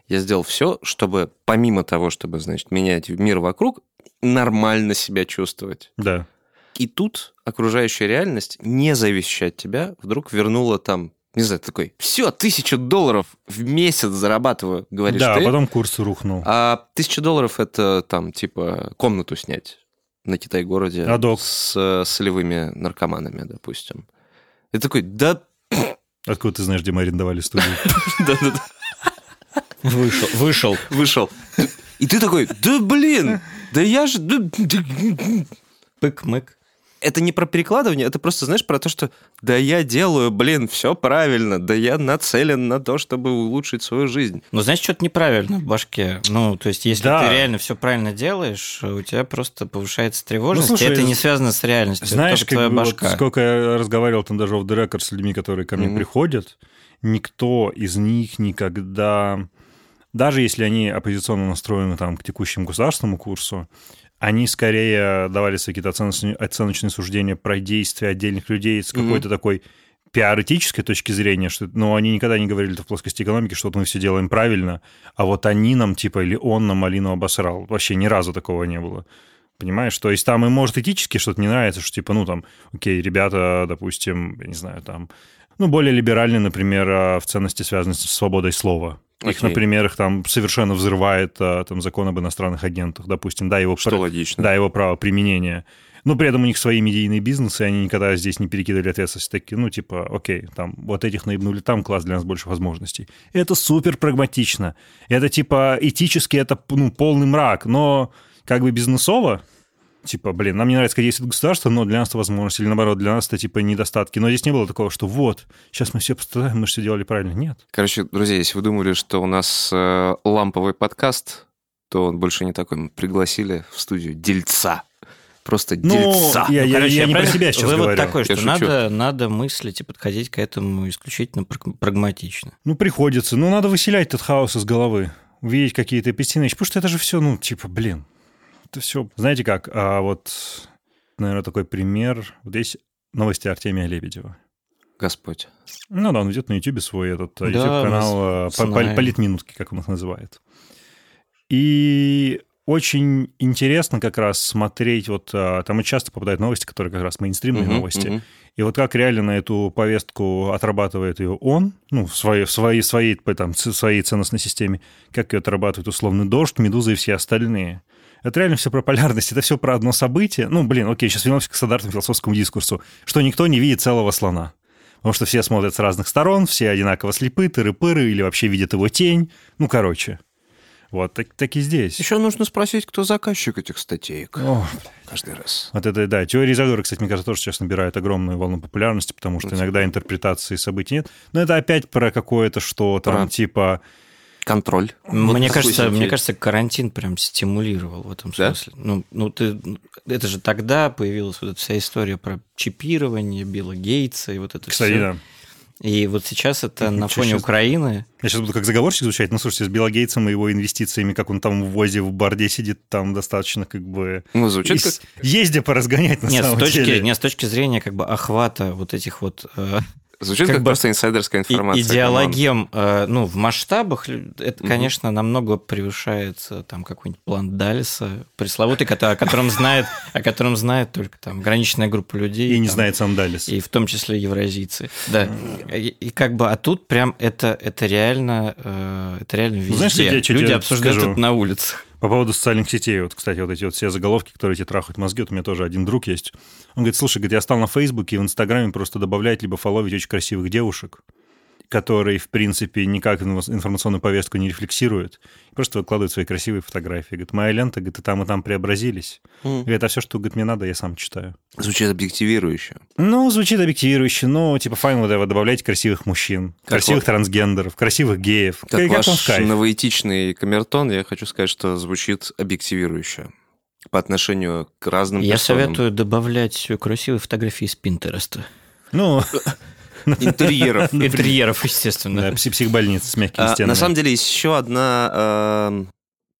я сделал все, чтобы помимо того, чтобы, значит, менять мир вокруг, нормально себя чувствовать. Да. И тут окружающая реальность, не зависящая от тебя, вдруг вернула там, не знаю, ты такой, все, тысячу долларов в месяц зарабатываю, говоришь да, ты. потом курс рухнул. А тысяча долларов это там, типа, комнату снять на Китай-городе А док? с э, солевыми наркоманами, допустим. И такой, да, Откуда ты знаешь, где мы арендовали студию? да-да-да, Вышел, вышел. вышел. И ты такой, да блин, да я же... да- Пык-мык. Это не про перекладывание, это просто, знаешь, про то, что да я делаю, блин, все правильно, да я нацелен на то, чтобы улучшить свою жизнь. Ну, значит, что-то неправильно в башке. Ну, то есть, если Да. ты реально все правильно делаешь, у тебя просто повышается тревожность, Ну, слушай, и это не связано с реальностью. Знаешь, это твоя как бы вот башка. сколько я разговаривал там даже в the record с людьми, которые ко мне Мгм. приходят, никто из них никогда, даже если они оппозиционно настроены там к текущему государственному курсу, они скорее давали свои какие-то оценочные, оценочные суждения про действия отдельных людей с какой-то такой пиарэтической точки зрения, что, но они никогда не говорили в плоскости экономики, что вот мы все делаем правильно, а вот они нам, типа, или он нам малину обосрал. Вообще ни разу такого не было. Понимаешь? То есть там им, может, этически что-то не нравится, что типа, ну, там, окей, ребята, допустим, я не знаю, там, ну, более либеральные, например, а, в ценности, связанной с свободой слова. Их, Окей. например, их там совершенно взрывает а, там закон об иностранных агентах, допустим, да, его Что пр- логично. да, его право применения. Но при этом у них свои медийные бизнесы, и они никогда здесь не перекидывали ответственность. Такие, ну, типа, окей, там, вот этих наебнули, там класс для нас больше возможностей. Это супер прагматично. Это, типа, этически это, ну, полный мрак, но как бы бизнесово, типа, блин, нам не нравится, как действует государство, но для нас это возможность, или наоборот, для нас это, типа, недостатки. Но здесь не было такого, что вот, сейчас мы все пострадаем, мы все делали правильно. Нет. Короче, друзья, если вы думали, что у нас э, ламповый подкаст, то он больше не такой. Мы пригласили в студию дельца. Просто Ну, дельца. я, Ну, я- короче, я не про себя сейчас Вывод говорю. такой, Я что шучу. надо, надо мыслить и подходить к этому исключительно праг- прагматично. Ну, приходится. Ну, надо выселять этот хаос из головы. Увидеть какие-то эпистины. Потому что это же все, ну, типа, блин. Это все... Знаете как? А вот, наверное, такой пример. Вот есть новости Артемия Лебедева. Господь. Ну да, он ведет на Ютубе свой этот Да, YouTube-канал по- по- политминутки, как он их называет. И очень интересно как раз смотреть, вот а, там и часто попадают новости, которые как раз мейнстримные Мгм, новости. мгм. И вот как реально на эту повестку отрабатывает ее он, ну, в своей, в своей, своей, там, своей ценностной системе, как ее отрабатывает условный дождь, медуза и все остальные. Это реально все про полярность, это все про одно событие. Ну, блин, окей, сейчас вернемся к стандартному философскому дискурсу, что никто не видит целого слона. Потому что все смотрят с разных сторон, все одинаково слепы, тыры-пыры, или вообще видят его тень. Ну, короче. Вот, так, так и здесь. Еще нужно спросить, кто заказчик этих статейк. О, Каждый раз. Вот это, да, теория заговора, кстати, мне кажется, тоже сейчас набирает огромную волну популярности, потому что иногда интерпретации событий нет. Но это опять про какое-то что там, Про- типа... Контроль. мне, Вот кажется, мне кажется, карантин прям стимулировал в этом Да? смысле. Ну, ну, ты, это же тогда появилась вот эта вся история про чипирование Билла Гейтса и вот это Кстати, всё. да. И вот сейчас это на Чё фоне щас- Украины. Я сейчас буду как заговорщик звучать, но слушайте, с Билла Гейтсом и его инвестициями, как он там в ВОЗе, в борде сидит, там достаточно как бы... Ну, звучит как... с- Езде поразгонять на Нет с, самом точки, деле. нет, с точки зрения как бы охвата вот этих вот э, Звучит как как, бы просто инсайдерская информация. идеологем, э, ну, в масштабах, это, Мгм. конечно, намного превышает там какой-нибудь план Далиса, пресловутый, о котором знает, о котором знает только там ограниченная группа людей. И не там, знает сам Далис. И в том числе евразийцы. Да. И, и как бы, а тут прям это, это реально, э, это реально везде. Ну, знаешь, я- Люди обсуждают скажу? это на улицах. По поводу социальных сетей, вот, кстати, вот эти вот все заголовки, которые тебе трахают мозги, вот у меня тоже один друг есть. Он говорит, слушай, говорит, я стал на Фейсбуке и в Инстаграме просто добавлять либо фолловить очень красивых девушек, которые, в принципе, никак инфо- информационную повестку не рефлексируют, просто выкладывают свои красивые фотографии. Говорит, моя лента, говорит, и там, и там преобразились. Мгм. Говорит, а все, что говорит, мне надо, я сам читаю. Звучит объективирующе. Ну, звучит объективирующе, но, типа, fine, вот вы добавляете красивых мужчин, красивых вот- трансгендеров, красивых геев. Как, вам ваш кайф. новоэтичный камертон, я хочу сказать, что звучит объективирующе по отношению к разным Я персонам. советую добавлять красивые фотографии из Пинтереста. Ну, Интерьеров. Интерьеров, да, естественно. пси- психбольница с мягкими А, стенами. на самом деле есть еще одна, э,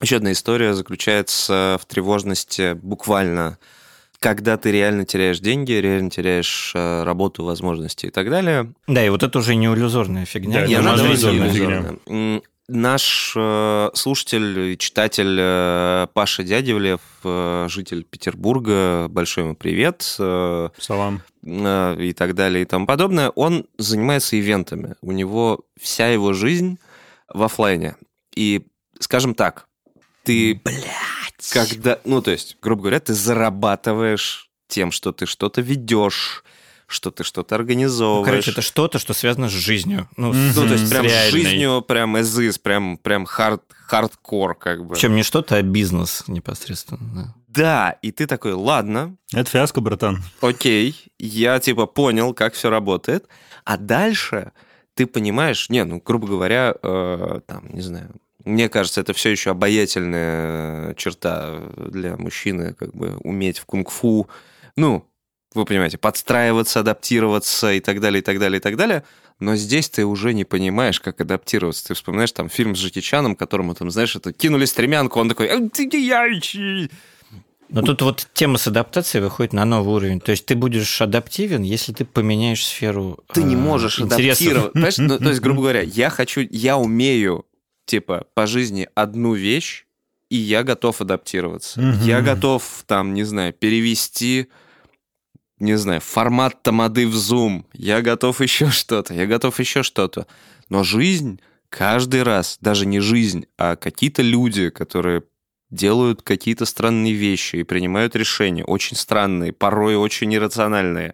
еще одна история заключается в тревожности буквально, когда ты реально теряешь деньги, реально теряешь э, работу, возможности и так далее. Да, и вот это уже не иллюзорная фигня. Да, это Не, иллюзорная. фигня. Наш э, слушатель и читатель э, Паша Дядевлев, э, житель Петербурга, большой ему привет, Салам. и так далее и тому подобное, он занимается ивентами. У него вся его жизнь в оффлайне. И, скажем так, ты... Когда, ну, то есть, грубо говоря, ты зарабатываешь тем, что ты что-то ведешь, что ты что-то Ну, организовываешь. короче, это что-то, что связано с жизнью. Ну, с, Ну, то есть прям с реальной. жизнью, прям is, прям, прям хард, хардкор, как бы. Причем не что-то, а бизнес непосредственно. Да, и ты такой, ладно, Это фиаско, братан. окей, я типа понял, как все работает. А дальше ты понимаешь, не, ну, грубо говоря, э, там, не знаю, мне кажется, это все еще обаятельная черта для мужчины, как бы уметь в кунг-фу, ну, вы понимаете, подстраиваться, адаптироваться и так далее, и так далее, и так далее. Но здесь ты уже не понимаешь, как адаптироваться. Ты вспоминаешь там фильм с Джеки Чаном, которому там, знаешь, это кинули стремянку, он такой, «А, ты я Но тут вот тема с адаптацией выходит на новый уровень. То есть ты будешь адаптивен, если ты поменяешь сферу ты не э, можешь интересов. адаптировать. Понимаешь? Ну, то есть, грубо говоря, я хочу, я умею, типа, по жизни одну вещь, и я готов адаптироваться. Я готов, там, не знаю, перевести, не знаю, формат тамады в Zoom. Я готов еще что-то, я готов еще что-то. Но жизнь каждый раз, даже не жизнь, а какие-то люди, которые делают какие-то странные вещи и принимают решения, очень странные, порой очень иррациональные,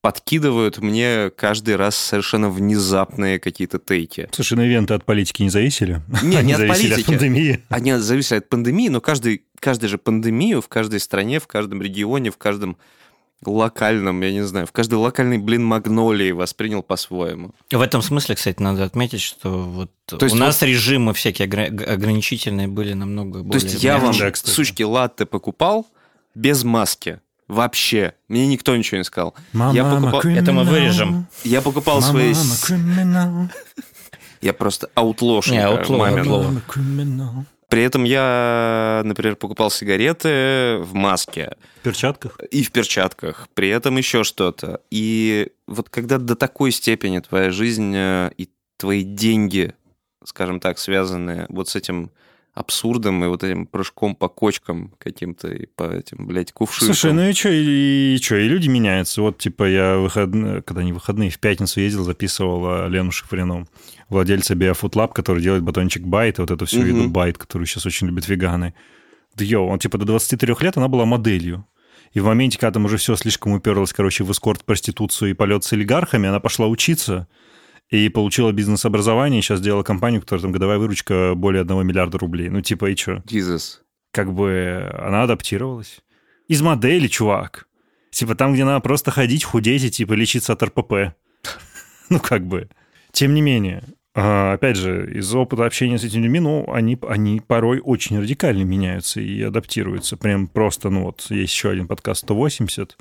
подкидывают мне каждый раз совершенно внезапные какие-то тейки. Слушай, ну ивенты от политики не зависели? Не, Они не от зависели политики. от пандемии. Они зависят от пандемии, но каждый, каждый же пандемию в каждой стране, в каждом регионе, в каждом локальном, я не знаю, в каждой локальной, блин, магнолии воспринял по-своему. В этом смысле, кстати, надо отметить, что вот То есть у вот- нас режимы всякие огра- ограничительные были намного То более... есть я вам, кстати. сучки, латте покупал без маски. Вообще. Мне никто ничего не сказал. Мама, я, мама, покупал, Это мы вырежем. я покупал Мама, свои... мама. Я просто аутлошник. Не, аутло, мамин. аутло. При этом я, например, покупал сигареты в маске В перчатках? и в перчатках, при этом еще что-то. И вот когда до такой степени твоя жизнь э, и твои деньги, скажем так, связаны вот с этим абсурдом и вот этим прыжком по кочкам каким-то и по этим, блядь, кувшинкам. Слушай, ну и что, и, что, и люди меняются. Вот, типа, я выходные, когда не выходные, в пятницу ездил, записывал э, Лену Шифрину, владельца BioFoodLab, который делает батончик Байт, и вот эту всю еду Байт, которую сейчас очень любят веганы. Да йоу, он, типа, до 23 лет она была моделью. И в моменте, когда там уже все слишком уперлось, короче, в эскорт, проституцию и полет с олигархами, она пошла учиться и получила бизнес-образование, и сейчас делала компанию, которая там годовая выручка более 1 миллиарда рублей. Ну, типа, и что? Jesus. как бы она адаптировалась. Из модели, чувак. Типа там, где надо просто ходить, худеть и типа лечиться от РПП. Ну, как бы. Тем не менее, опять же, из опыта общения с этими людьми, ну, они, они порой очень радикально меняются и адаптируются. Прям просто, ну вот, есть еще один подкаст 180,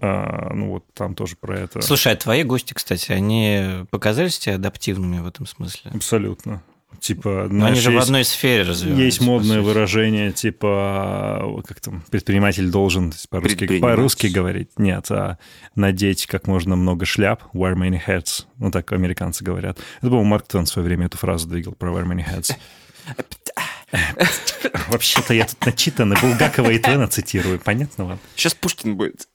а, ну вот там тоже про это. Слушай, а твои гости, кстати, они показались тебе адаптивными в этом смысле? Абсолютно. Типа, Но они знаешь, же в есть- одной сфере развиваются. Есть модное выражение, типа, как там, предприниматель должен по-русски, по-русски говорить. Нет, а надеть как можно много шляп, wear many hats. Ну, так американцы говорят. Это, по-моему, Марк Твен в свое время эту фразу двигал про wear many hats. Вообще-то я тут начитанный, Булгакова и Твена цитирую, понятно вам? Сейчас Пушкин будет.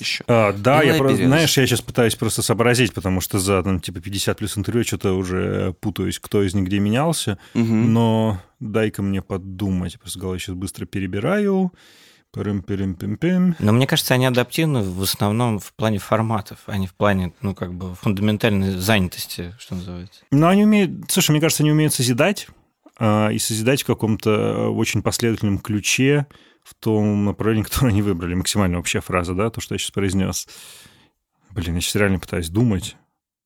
Еще. А, да, Ну, я просто, знаешь, я сейчас пытаюсь просто сообразить, потому что за там, типа 50 плюс интервью что-то уже путаюсь, кто из них где менялся. Но дай-ка мне подумать. Просто в голове сейчас быстро перебираю. пырым пирим пим пим Но мне кажется, они адаптивны в основном в плане форматов, а не в плане, ну, как бы фундаментальной занятости, что называется. Но они умеют... Слушай, мне кажется, они умеют созидать. а, И созидать в каком-то э, очень последовательном ключе, в том направлении, которое они выбрали. Максимально общая фраза, да, то, что я сейчас произнес. Блин, я сейчас реально пытаюсь думать.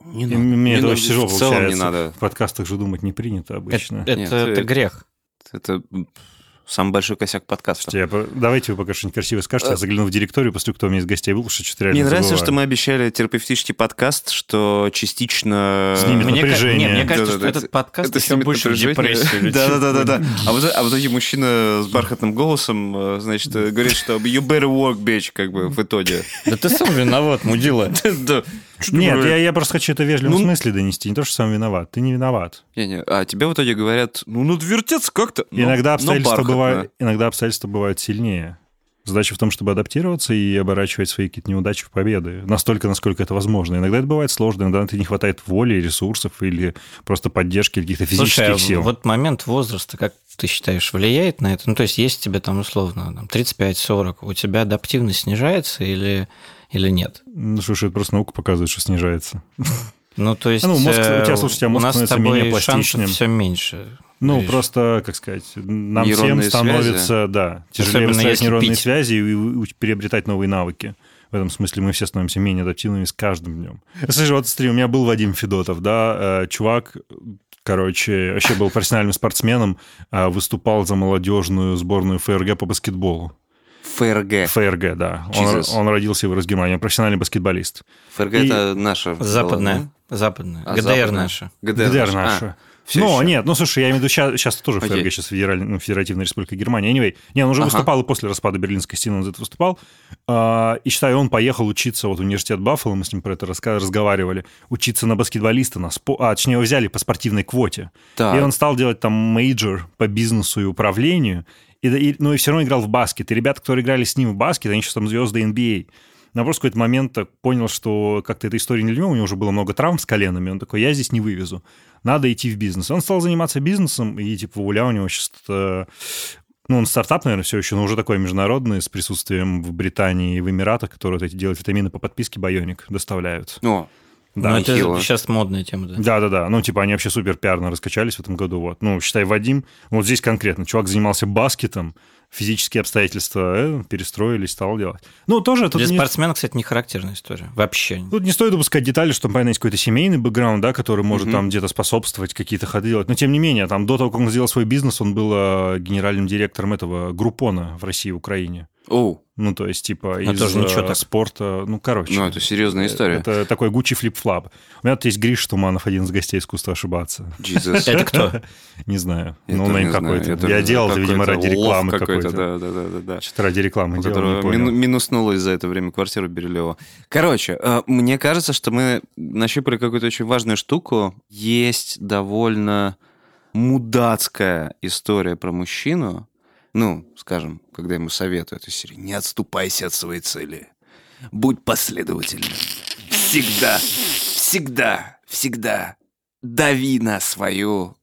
Не надо. мне Не это надо. очень тяжело В целом не получается. надо. В подкастах же думать не принято обычно. Это, Нет, это это- грех. Это самый большой косяк подкаста. Я по- Давайте вы пока что-нибудь красиво скажете. Я загляну в директорию, после кто у меня из гостей был, что что-то реально Мне нравится, забываю. что мы обещали терапевтический подкаст, что частично... Снимет Мне напряжение. не, мне кажется, Да-да-да, что этот подкаст это еще снимет больше в напряжение. депрессию. Да, да, да, да, да. А вот, а в итоге мужчина с бархатным голосом, э, значит, э, говорит, что you better work, bitch, как бы в итоге. Да ты сам виноват, мудила. Ты Нет, я, я просто хочу это в вежливом Ну- смысле донести. Не то, что сам виноват. Ты не виноват. Не-не, а тебе в итоге говорят, ну, надо вертеться как-то. но- иногда, но обстоятельства бывают, иногда обстоятельства бывают сильнее. Задача в том, чтобы адаптироваться и оборачивать свои какие-то неудачи в победы. Настолько, насколько это возможно. Иногда это бывает сложно, иногда тебе не хватает воли, ресурсов или просто поддержки каких-то физических Слушай, а сил. вот момент возраста, как ты считаешь, влияет на это? Ну, то есть, если тебе там условно там, 35-40, у тебя адаптивность снижается или, или нет? Ну, слушай, это просто наука показывает, что снижается. Ну, то есть, Ну, мозг- у тебя, э, слушай, у тебя у мозг нас с становится тобой менее пластичным. все меньше. Ну, Говоришь. просто, как сказать, нам Нейронные всем становится, да, тяжелее Особенно выстраивать нейронные пить. связи и у- приобретать новые навыки. В этом смысле мы все становимся менее адаптивными с каждым днем. Слушай, вот смотри, у меня был Вадим Федотов, да, э, чувак, короче, вообще был профессиональным спортсменом, а выступал за молодежную сборную ФРГ по баскетболу. ФРГ. ФРГ, да. Он, он родился и вырос в Германии, он профессиональный баскетболист. ФРГ И это наша. была, Западная. Западная. А, ГДР западная? наша. да? ГДР наша. наша. А, всё Ну, ещё. нет, ну слушай, я имею в виду сейчас, сейчас тоже Окей. ФРГ, сейчас федераль-, ну, Федеративная Республика Германия. Anyway, не, он уже Ага. выступал и после распада Берлинской стены он за это выступал. А, и считаю, он поехал учиться вот в университет Баффало, мы с ним про это раска- разговаривали, учиться на баскетболиста, на спо... а, точнее, его взяли по спортивной квоте. Так. И он стал делать там мейджор по бизнесу и управлению, и, и- ну и все равно играл в баскет. И ребята, которые играли с ним в баскет, они сейчас там звезды NBA. Но просто в какой-то момент понял, что как-то эта история не для у него уже было много травм с коленами, он такой, я здесь не вывезу, надо идти в бизнес. Он стал заниматься бизнесом, и типа в Уля у него сейчас ну, он стартап, наверное, все еще, но уже такой международный, с присутствием в Британии и в Эмиратах, которые вот эти делают витамины по подписке Байоник, доставляют. О, Да, Ну, это нехило. сейчас модная тема, да. да-да-да, ну, типа, они вообще супер пиарно раскачались в этом году, вот. Ну, считай, Вадим, вот здесь конкретно, чувак занимался баскетом, физические обстоятельства э, перестроились, стал делать. Ну, тоже тут Для не, спортсмена, кстати, не характерная история. Вообще. тут не стоит упускать детали, что, понятно, есть какой-то семейный бэкграунд, да, который может Мгм. там где-то способствовать, какие-то ходы делать. Но, тем не менее, там до того, как он сделал свой бизнес, он был э, генеральным директором этого Группона в России и Украине. Оу, Ну, то есть, типа, Ну, из тоже ничего э, так. спорта, ну, короче. ну это серьезная история. Это такой Гуччи флип-флап. У меня тут есть Гриш Туманов, один из гостей искусства ошибаться. Jesus. Это кто? Не знаю. Я ну, нейм какой-то. Я делал это, видимо, ради рекламы какой-то. какой-то. Да, да, да, да. Что-то ради рекламы у делал, мину- из-за это время квартиру Бирюлева. Короче, э, мне кажется, что мы нащупали какую-то очень важную штуку. Есть довольно мудацкая история про мужчину. Ну, скажем, когда ему советуют из серии «Не отступайся от своей цели. Будь последовательным. Всегда, всегда, всегда дави на свою»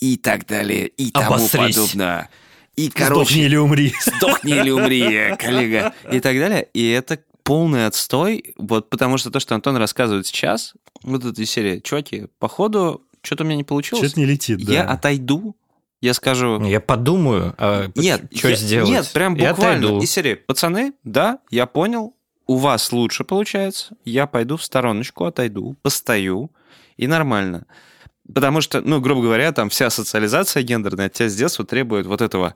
и так далее, и тому Обосрись. подобное. И, Сдохни короче, или умри. сдохни или умри, коллега, и так далее. И это полный отстой, вот потому что то, что Антон рассказывает сейчас, вот эта серия, чуваки, походу, что-то у меня не получилось. Что-то не летит, да. Я отойду, я скажу... Я подумаю, а Нет, что я- сделать? Нет, прям буквально. Из серии, пацаны, да, я понял, у вас лучше получается, я пойду в стороночку, отойду, постою, и нормально. Потому что, ну, грубо говоря, там вся социализация гендерная от тебя с детства требует вот этого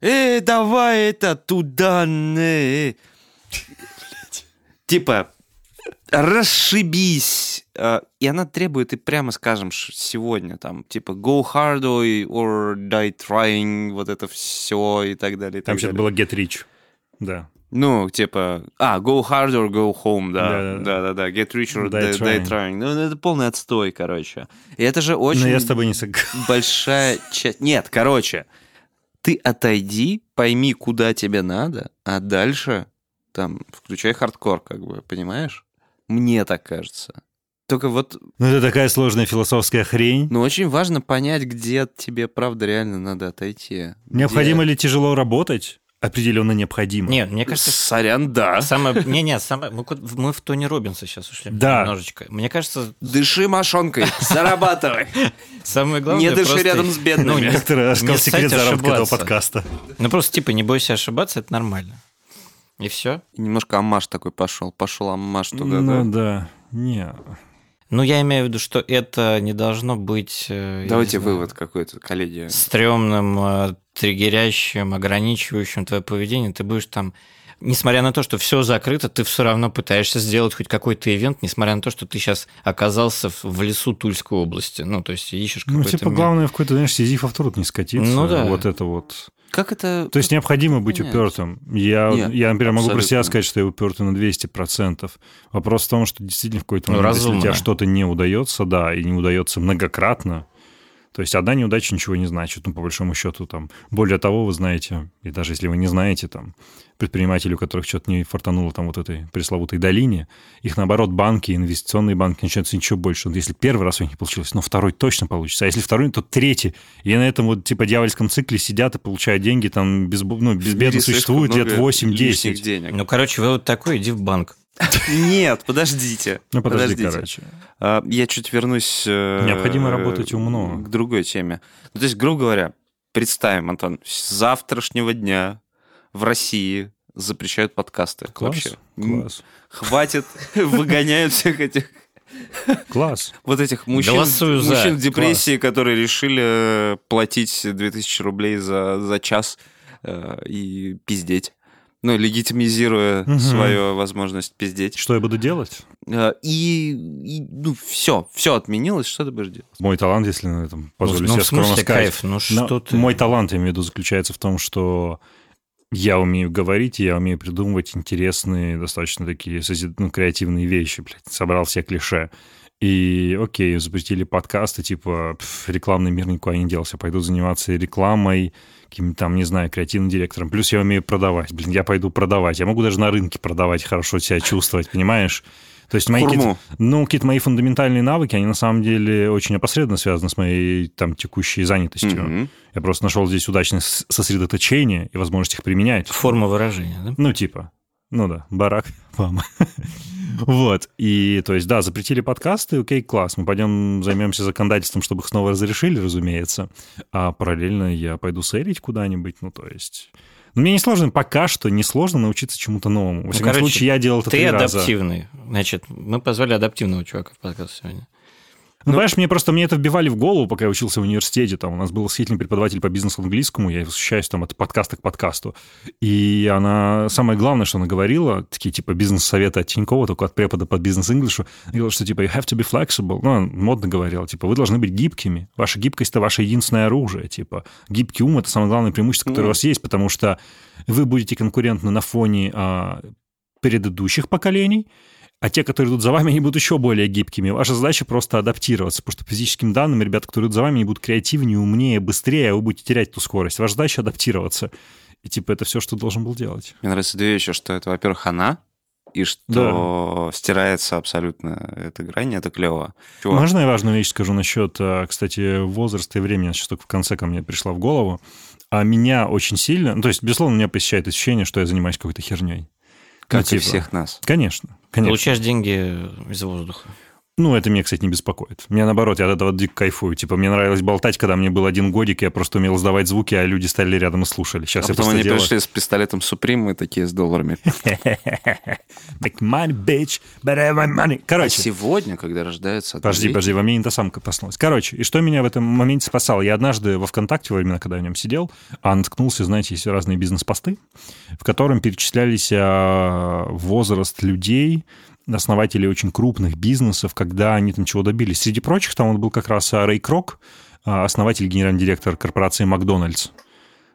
«Эй, давай это туда, не». Типа, расшибись. А, И она требует, и прямо скажем, сегодня там, типа, go hard or- die trying, вот это все и так далее. и Там что-то далее. было Get Rich. Да. Ну, типа, а, go hard or go home, да. Да-да-да. Get rich or Die die, die trying. trying. Ну, это полный отстой, короче. И это же очень Но я с тобой не согласен. большая часть... Нет, короче, ты отойди, пойми, куда тебе надо, а дальше там включай хардкор, как бы, понимаешь? Мне так кажется. Только вот, Ну, это такая сложная философская хрень. ну, очень важно понять, где тебе, правда, реально надо отойти. Необходимо ли тяжело работать? Определенно необходимо. Нет, мне Где... кажется, Сорян, да. самое... Не, не, самое... Мы, мы в Тони Робинса сейчас ушли Да. немножечко. Мне кажется, Дыши мошонкой, зарабатывай. самое главное... Не дыши просто- рядом с бедными. Ну, не- рассказал не секрет стать заработка этого подкаста. Ну, просто, типа, не бойся ошибаться, это нормально. И все. Немножко амаш такой пошел. Пошел амаш туда, Ну, да. да. Не. Ну, я имею в виду, что это не должно быть... э, Давайте знаю, вывод какой-то, коллеги. стрёмным, э, триггерящим, ограничивающим твое поведение, ты будешь там, несмотря на то, что все закрыто, ты все равно пытаешься сделать хоть какой-то ивент, несмотря на то, что ты сейчас оказался в, лесу Тульской области. Ну, то есть ищешь Ну, какой-то... типа, ми- главное в какой-то, знаешь, сизифов труд не скатиться. Ну да. Вот это вот. Как это... То есть необходимо быть Понятно. упертым. Я, Нет, я, например, могу про себя абсолютно. сказать, что я упертый на 200%. Вопрос в том, что действительно в какой-то Ну, момент, если у тебя что-то не удается, да, и не удается многократно, то есть одна неудача ничего не значит, ну, по большому счету, там. Более того, вы знаете, и даже если вы не знаете, там, предприниматели, у которых что-то не фартануло там вот этой пресловутой долине, их, наоборот, банки, инвестиционные банки начинаются ничего больше. Вот если первый раз у них не получилось, но второй точно получится. А если второй, то третий. И на этом вот, типа, дьявольском цикле сидят и получают деньги, там, без, ну, безбедно слишком лет много 8-10. лишних денег. Ну, короче, вывод такой, иди в банк. Нет, подождите. Ну, подожди, Подождите. короче. А, Я чуть вернусь... э, Необходимо работать умно. К другой теме. Ну, то есть, грубо говоря, представим, Антон, с завтрашнего дня в России запрещают подкасты. Класс, Вообще. Класс, Хватит, выгоняют всех этих класс. вот этих мужчин, Голосую за. мужчин в депрессии, которые решили э, платить 2000 рублей за, за час э, и пиздеть. Ну, легитимизируя Мгм. свою возможность пиздеть. Что я буду делать? Э, И, и, ну, все, все отменилось, что ты будешь делать? Мой талант, если на этом позволю ну, себе смысле, скромно сказать. кайф, ну Но что ты... Мой талант, я имею в виду, заключается в том, что я умею говорить, и я умею придумывать интересные, достаточно такие ну, креативные вещи, блядь. Собрал все клише. И окей, запустили подкасты, типа пф, рекламный мир никуда не делся. Пойду заниматься рекламой, каким-то там, не знаю, креативным директором. Плюс я умею продавать. Блин, я пойду продавать. Я могу даже на рынке продавать, хорошо себя чувствовать, понимаешь? То есть мои какие-то, ну, какие-то мои фундаментальные навыки, они на самом деле очень опосредованно связаны с моей там текущей занятостью. Мгм. Я просто нашел здесь удачное сосредоточение и возможность их применять. Форма выражения, да? Ну, типа, ну да, Барак Обама. Вот, и, то есть, да, запретили подкасты, окей, класс, мы пойдем займемся законодательством, чтобы их снова разрешили, разумеется, а параллельно я пойду сейрить куда-нибудь, ну, то есть... Ну, мне несложно, пока что несложно научиться чему-то новому. Во всяком короче, случае, я делал это Ты раза. адаптивный. Значит, мы позвали адаптивного чувака в подкаст сегодня. Ну, понимаешь, мне просто мне это вбивали в голову, пока я учился в университете. Там у нас был восхитительный преподаватель по бизнесу английскому, я восхищаюсь там от подкаста к подкасту. И она, самое главное, что она говорила, такие типа бизнес-советы от Тинькова, только от препода по бизнес-инглишу, говорила, что типа you have to be flexible. Ну, она модно говорила, типа вы должны быть гибкими. Ваша гибкость – это ваше единственное оружие. Типа гибкий ум – это самое главное преимущество, которое у вас есть, потому что вы будете конкурентны на фоне а, предыдущих поколений, а те, которые идут за вами, они будут еще более гибкими. Ваша задача просто адаптироваться, потому что по физическим данным ребята, которые идут за вами, они будут креативнее, умнее, быстрее, а вы будете терять эту скорость. Ваша задача адаптироваться. И типа это все, что должен был делать. Мне нравятся две вещи, что это, во-первых, она, и что стирается абсолютно эта грань, это клево. Чего? Можно я важную вещь скажу насчет, а, кстати, возраста и времени? Сейчас только в конце ко мне пришла в голову. А меня очень сильно... Ну, то есть, безусловно, меня посещает ощущение, что я занимаюсь какой-то херней. как ну, и типа, всех нас. Конечно, конечно. Получаешь деньги из воздуха. Ну, это меня, кстати, не беспокоит. Меня, наоборот, я от этого дико кайфую. Типа, мне нравилось болтать, когда мне был один годик, я просто умел сдавать звуки, а люди стояли рядом и слушали. Сейчас А я потом они делаю... пришли с пистолетом Supreme и такие с долларами. Make money, bitch, but I want money. А Короче, сегодня, когда рождается... подожди, подожди, во мне интосамка проснулась. Короче, и что меня в этом моменте спасало? Я однажды во ВКонтакте, во времена, когда я в нем сидел, а наткнулся, знаете, есть разные бизнес-посты, в котором перечислялись а, возраст людей, основателей очень крупных бизнесов, когда они там чего добились. Среди прочих там он был как раз а, Рэй Крок, а, основатель, генеральный директор корпорации Макдональдс.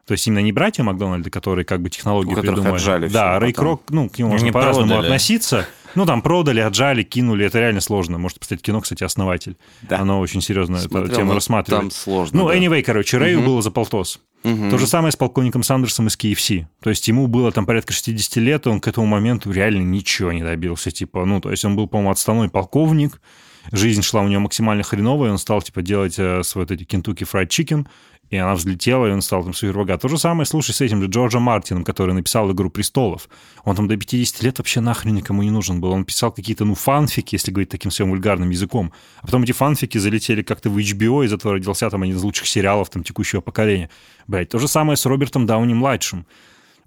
То есть именно не братья Макдональда, которые как бы технологию У придумали. отжали да, Рэй Крок, ну, к нему можно Не по-разному относиться. Ну, там продали, отжали, кинули. Это реально сложно. Может посмотреть кино, кстати, «Основатель». Да. Оно очень серьезно эту Смотрел, тему но рассматривает. Там сложно. Ну, да. anyway, короче, Рэю было за полтос. Мгм. То же самое с полковником Сандерсом из KFC. То есть ему было там порядка 60 лет, и он к этому моменту реально ничего не добился. Типа, ну, то есть он был, по-моему, отставной полковник, жизнь шла у него максимально хреновая, он стал, типа, делать э, свой вот эти Kentucky Fried Chicken, и она взлетела, и он стал там супер богат. То же самое, слушай, с этим же Джорджем Мартином, который написал «Игру престолов». Он там до 50 лет вообще нахрен никому не нужен был. Он писал какие-то, ну, фанфики, если говорить таким своим вульгарным языком. А потом эти фанфики залетели как-то в HBO, из этого родился там один из лучших сериалов там текущего поколения. Блять, то же самое с Робертом Дауни-младшим.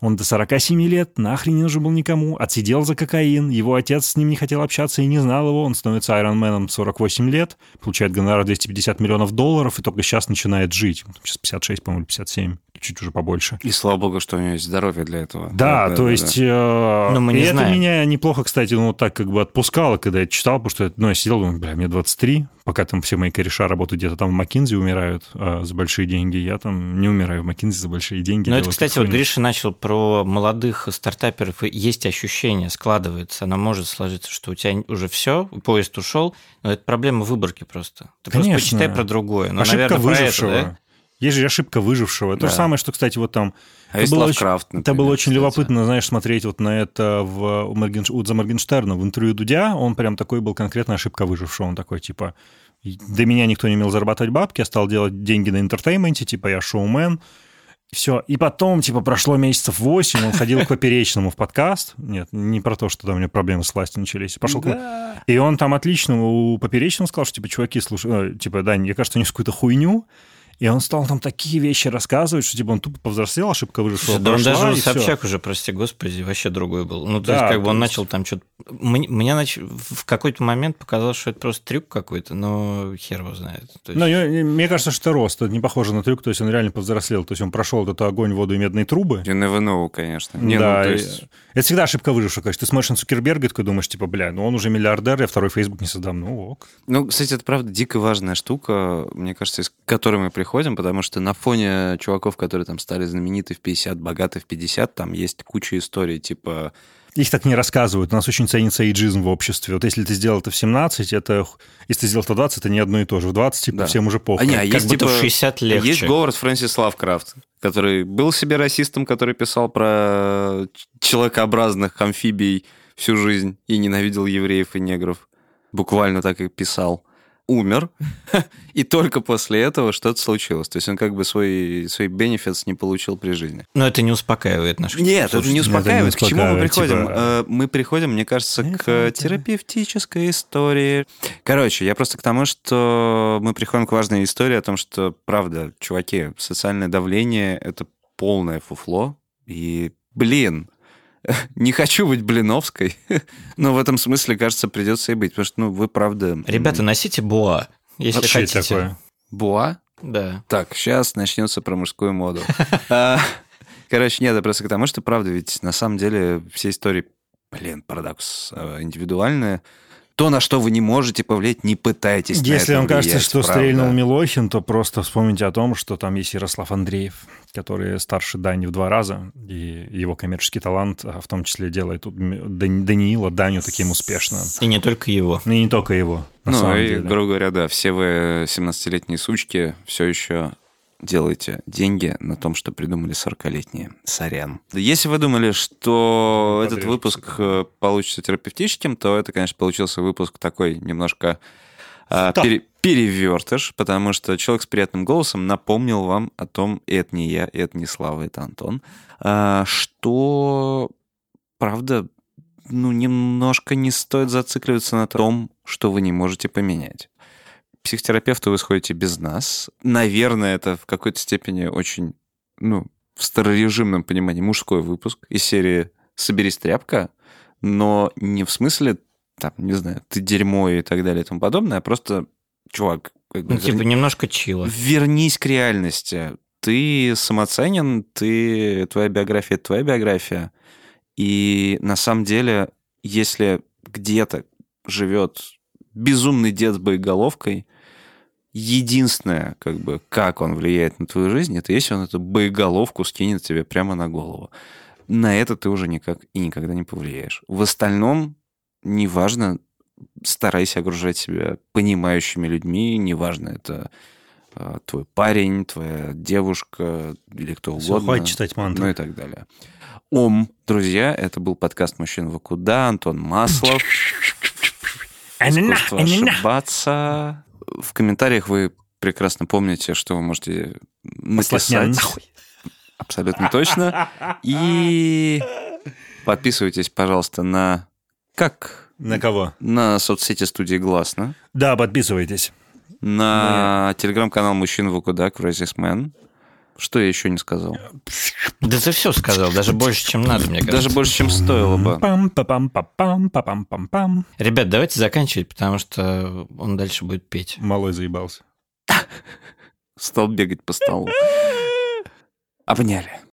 Он до 47 лет нахрен не нужен был никому, отсидел за кокаин, его отец с ним не хотел общаться и не знал его, он становится Айронменом в 48 лет, получает гонорар 250 миллионов долларов и только сейчас начинает жить. Сейчас 56, по-моему, или 57, чуть уже побольше. И слава богу, что у него есть здоровье для этого. Да, то есть... э, Ну, мы и не это знаем. меня неплохо, кстати, ну, вот так как бы отпускало, когда я читал, потому что, ну, я сидел, думаю, бля, мне 23, пока там все мои кореша работают где-то там в Маккинзи, умирают э, за большие деньги, я там не умираю в Маккинзи за большие деньги. Ну, это, кстати, вот. Гриша начал про молодых стартаперов, и есть ощущение, складывается, оно может сложиться, что у тебя уже все, поезд ушел, но это проблема выборки просто. Ты Конечно. просто почитай про другое. Ну, ошибка наверное, про это, выжившего. да? Есть же ошибка выжившего. То же Да. самое, что, кстати, вот там... А есть было Лавкрафт, очень, это было очень кстати. любопытно, знаешь, смотреть вот на это в, у, Моргенш- у за Моргенштерна в интервью Дудя. Он прям такой был конкретно ошибка выжившего. Он такой, типа, до меня никто не умел зарабатывать бабки, я стал делать деньги на entertainment'е, типа, я шоумен. Все. И потом, типа, прошло месяцев 8, он ходил к Поперечному в подкаст. Нет, не про то, что там у него проблемы с властью начались. Пошел к... И он там отлично у Поперечного сказал, что, типа, чуваки, слушай, э, типа, да, мне кажется, у них какую-то хуйню. И он стал там такие вещи рассказывать, что типа он тупо повзрослел, ошибка вышла. Да он даже и. Собчак уже, прости господи, вообще другой был. Ну, то Да, есть, как бы то он есть- начал там что-то... Мне, мне нач- в какой-то момент показалось, что это просто трюк какой-то, но хер его знает. То есть- Ну, мне кажется, что это рост. Это не похоже на трюк, то есть он реально повзрослел. То есть он прошел вот эту огонь, воду и медные трубы. Never know, конечно. Не, да, ну, то и- есть... это всегда ошибка выжившего, конечно. Ты смотришь на Цукерберга и такой думаешь, типа, бля, ну он уже миллиардер, я второй Facebook не создам. Ну ок. Ну, кстати, это правда дико важная штука, мне кажется, из которой мы приходим, потому что на фоне чуваков, которые там стали знамениты в 50, богаты в 50, там есть куча историй, типа... Их так не рассказывают. У нас очень ценится эйджизм в обществе. Вот если ты сделал это в 17, это... Если ты сделал это в 20, это не одно и то же. В 20, типа, Да. всем уже похуй. А, не, а как есть, будто типа, в 60 легче. Есть Говард Фрэнсис Лавкрафт, который был себе расистом, который писал про человекообразных амфибий всю жизнь и ненавидел евреев и негров. Буквально так и писал. Умер, и только после этого что-то случилось. То есть он как бы свой, свой бенефитс не получил при жизни. Но это не успокаивает наших Нет, это не слушателей. успокаивает. К чему мы успокаивает, приходим? типа- Э, Мы приходим, мне кажется, к терапевтической истории. Короче, я просто к тому, что мы приходим к важной истории о том, что, правда, чуваки, социальное давление — это полное фуфло. И, блин, не хочу быть блиновской, но в этом смысле, кажется, придется и быть, потому что, ну, вы правда... Ребята, носите боа, если А это хотите. такое? Буа? Да. Так, сейчас начнется про мужскую моду. А, Короче, нет, я просто к тому, что правда, ведь на самом деле все истории, блин, парадокс, э, индивидуальные. То, на что вы не можете повлиять, не пытайтесь на Если это вам кажется, влиять, что правда. стрельнул Милохин, то просто вспомните о том, что там есть Ярослав Андреев, который старше Дани в два раза, и его коммерческий талант а, в том числе делает Дани- Даниила, Даню таким успешным. И не только его. Ну и не только его, на Ну, самом и, деле. грубо говоря, да, все вы 17-летние сучки все еще делаете деньги на том, что придумали 40-летние. Сорян. Если вы думали, что этот Подрежь выпуск э, получится терапевтическим, то это, конечно, получился выпуск такой немножко Стоп. пере- перевертыш, потому что человек с приятным голосом напомнил вам о том, и это не я, и это не Слава, это Антон, а, что, правда, ну, немножко не стоит зацикливаться на том, что вы не можете поменять. Психотерапевту вы сходите без нас. Наверное, это в какой-то степени очень, ну, в старорежимном понимании мужской выпуск из серии «Соберись, тряпка», но не в смысле, там, не знаю, ты дерьмо и так далее и тому подобное, а просто, чувак, как бы, Ну, типа, немножко чила. Вернись к реальности. Ты самоценен, ты, твоя биография — это твоя биография. И на самом деле, если где-то живет безумный дед с боеголовкой, единственное, как бы, как он влияет на твою жизнь, это если он эту боеголовку скинет тебе прямо на голову. На это ты уже никак и никогда не повлияешь. В остальном, неважно, старайся окружать себя понимающими людьми, неважно, это э, твой парень, твоя девушка или кто Всё, угодно. хватит читать мантры. Ну и так далее. Ом, друзья, это был подкаст «Мужчин в куда», Антон Маслов. Искусство ошибаться. В комментариях вы прекрасно помните, что вы можете написать. Абсолютно точно. И подписывайтесь, пожалуйста, на... Как? На кого? На соцсети студии «Гласно». Да, подписывайтесь. На телеграм-канал «Мужчин в куда» Crazy Man. Что я еще не сказал? Да ты все сказал, даже больше, чем надо, мне кажется. Даже больше, чем стоило бы. пам па пам па пам па пам пам пам Ребят, давайте заканчивать, потому что он дальше будет петь. Малой заебался. Стал бегать по столу. Обняли.